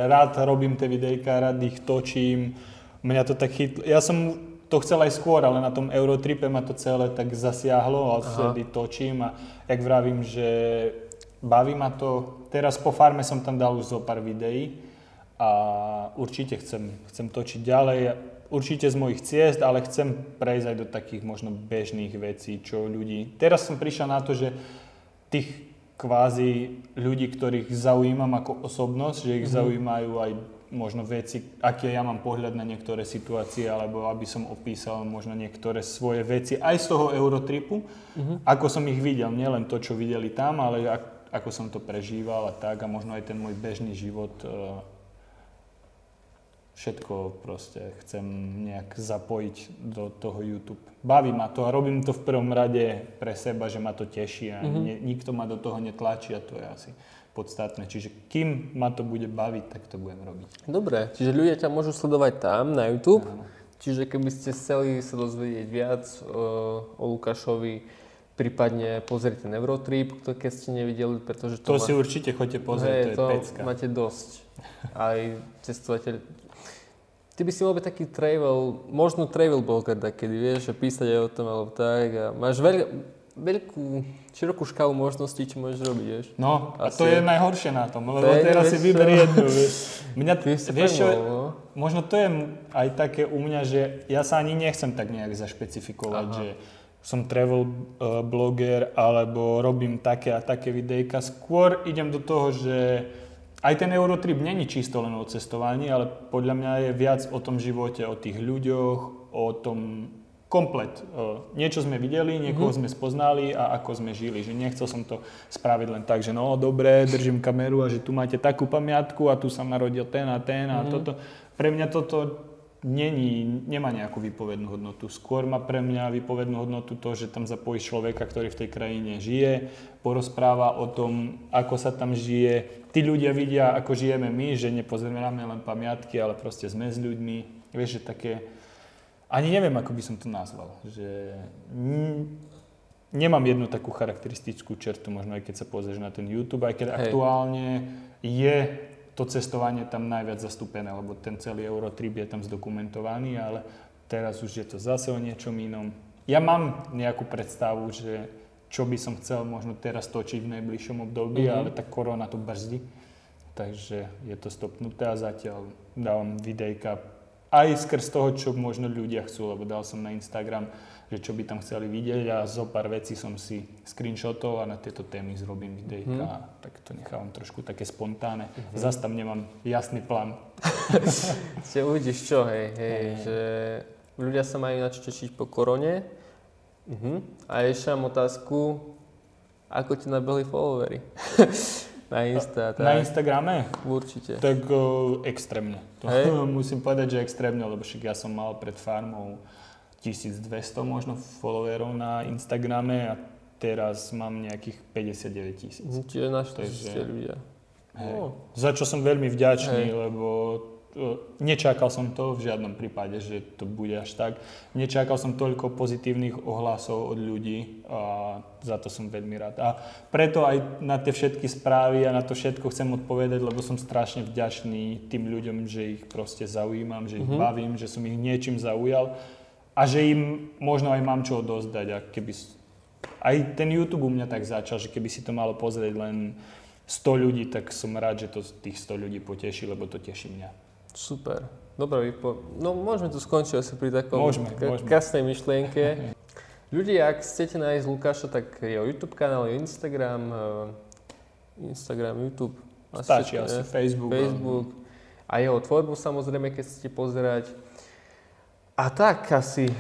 rád robím tie videjka, rád ich točím. Mňa to tak chytlo. Ja som to chcel aj skôr, ale na tom Eurotripe ma to celé tak zasiahlo a vtedy točím a jak vravím, že baví ma to. Teraz po farme som tam dal už zo pár videí a určite chcem, chcem točiť ďalej, určite z mojich ciest, ale chcem prejsť aj do takých možno bežných vecí, čo ľudí... Teraz som prišiel na to, že tých kvázi ľudí, ktorých zaujímam ako osobnosť, že ich mm-hmm. zaujímajú aj možno veci, aké ja mám pohľad na niektoré situácie, alebo aby som opísal možno niektoré svoje veci aj z toho Eurotripu, mm-hmm. ako som ich videl, nielen to, čo videli tam, ale ako som to prežíval a tak a možno aj ten môj bežný život uh, všetko proste chcem nejak zapojiť do toho YouTube. Baví ma to a robím to v prvom rade pre seba, že ma to teší a mm-hmm. ne, nikto ma do toho netlačí a to je asi podstatné. Čiže kým ma to bude baviť, tak to budem robiť. Dobre, čiže ľudia ťa môžu sledovať tam na YouTube. Áno. Čiže keby ste chceli sa dozvedieť viac o, o Lukášovi, prípadne pozrite Neurotrip, keď ste nevideli, pretože to, to má... si určite chodte pozrieť, hey, to je to pecka. máte dosť. Aj cestovateľ, Ty by si mal byť taký travel, možno travel blogger takedy, vieš, a písať aj o tom alebo tak. A máš veľ, veľkú, širokú škálu možností, čo môžeš robiť, vieš. No, Asi. a to je najhoršie na tom, lebo to teraz si vyber jednu, vieš. Mňa, vieš čo, no? možno to je aj také u mňa, že ja sa ani nechcem tak nejak zašpecifikovať, Aha. že som travel uh, bloger alebo robím také a také videjka. Skôr idem do toho, že aj ten Eurotrip není čisto len o cestovaní, ale podľa mňa je viac o tom živote, o tých ľuďoch, o tom komplet. Niečo sme videli, niekoho mm-hmm. sme spoznali a ako sme žili. Že nechcel som to spraviť len tak, že no dobre, držím kameru a že tu máte takú pamiatku a tu sa narodil ten a ten a mm-hmm. toto. Pre mňa toto není, nemá nejakú výpovednú hodnotu. Skôr má pre mňa výpovednú hodnotu to, že tam zapojíš človeka, ktorý v tej krajine žije, porozpráva o tom, ako sa tam žije. Tí ľudia vidia, ako žijeme my, že nepozeráme len pamiatky, ale proste sme s ľuďmi. Vieš, že také... Ani neviem, ako by som to nazval. Že... Nemám jednu takú charakteristickú čertu, možno aj keď sa pozrieš na ten YouTube, aj keď Hej. aktuálne je to cestovanie tam najviac zastúpené, lebo ten celý Eurotrip je tam zdokumentovaný, ale teraz už je to zase o niečom inom. Ja mám nejakú predstavu, že čo by som chcel možno teraz točiť v najbližšom období, mm-hmm. ale tá korona to brzdí. Takže je to stopnuté a zatiaľ dávam videjka aj skrz toho, čo možno ľudia chcú, lebo dal som na Instagram, že čo by tam chceli vidieť a zo pár vecí som si screenshotol a na tieto témy zrobím videjka, hmm. tak to nechávam trošku také spontánne. Hmm. Zas tam nemám jasný plán. Ste uvidíš čo, hej, hej, hey. že ľudia sa majú na čo tešiť po korone. Uh-huh. A ešte mám otázku, ako ti nabehli followery? na Insta, tak. Na Instagrame? Určite. Tak o, extrémne. To hey. musím povedať, že extrémne, lebo však ja som mal pred farmou 1200 možno followerov na Instagrame a teraz mám nejakých 59 tisíc. Čiže našli ste ľudia. Hey. Oh. Za čo som veľmi vďačný, hey. lebo nečakal som to v žiadnom prípade, že to bude až tak. Nečakal som toľko pozitívnych ohlasov od ľudí a za to som veľmi rád. A preto aj na tie všetky správy a na to všetko chcem odpovedať, lebo som strašne vďačný tým ľuďom, že ich proste zaujímam, že ich mm-hmm. bavím, že som ich niečím zaujal a že im možno aj mám čo odozdať. A keby, aj ten YouTube u mňa tak začal, že keby si to malo pozrieť len 100 ľudí, tak som rád, že to tých 100 ľudí poteší, lebo to teší mňa. Super. Dobre, vypo... no môžeme tu skončiť asi pri takom môžeme, k- môžeme. krásnej myšlienke. Ľudia, ak chcete nájsť Lukáša, tak jeho YouTube kanál, je Instagram, uh, Instagram, YouTube. Asi Stačí asi Facebook. Facebook. A jeho tvorbu samozrejme, keď chcete pozerať. A tak asi,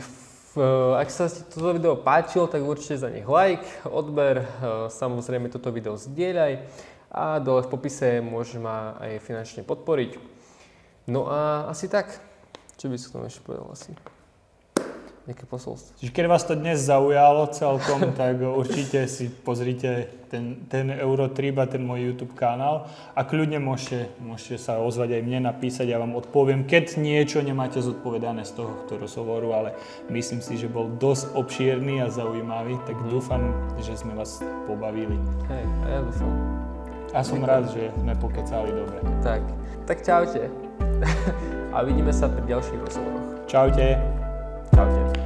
uh, ak sa ti toto video páčilo, tak určite za nech like, odber, uh, samozrejme toto video zdieľaj a dole v popise môže ma aj finančne podporiť. No a asi tak. Čo by tomu ešte povedal asi? Nejaké posolstvo. Čiže keď vás to dnes zaujalo celkom, tak určite si pozrite ten, ten Eurotrip a ten môj YouTube kanál a kľudne môžete, môžete sa ozvať aj mne, napísať, ja vám odpoviem, keď niečo nemáte zodpovedané z toho rozhovoru, ale myslím si, že bol dosť obšírny a zaujímavý, tak mm. dúfam, že sme vás pobavili. Hej, a ja dúfam. A som rád, že sme pokecali dobre. Tak, tak čaute. a vidíme sa pri ďalších rozhovoroch. Čaute. Čaute.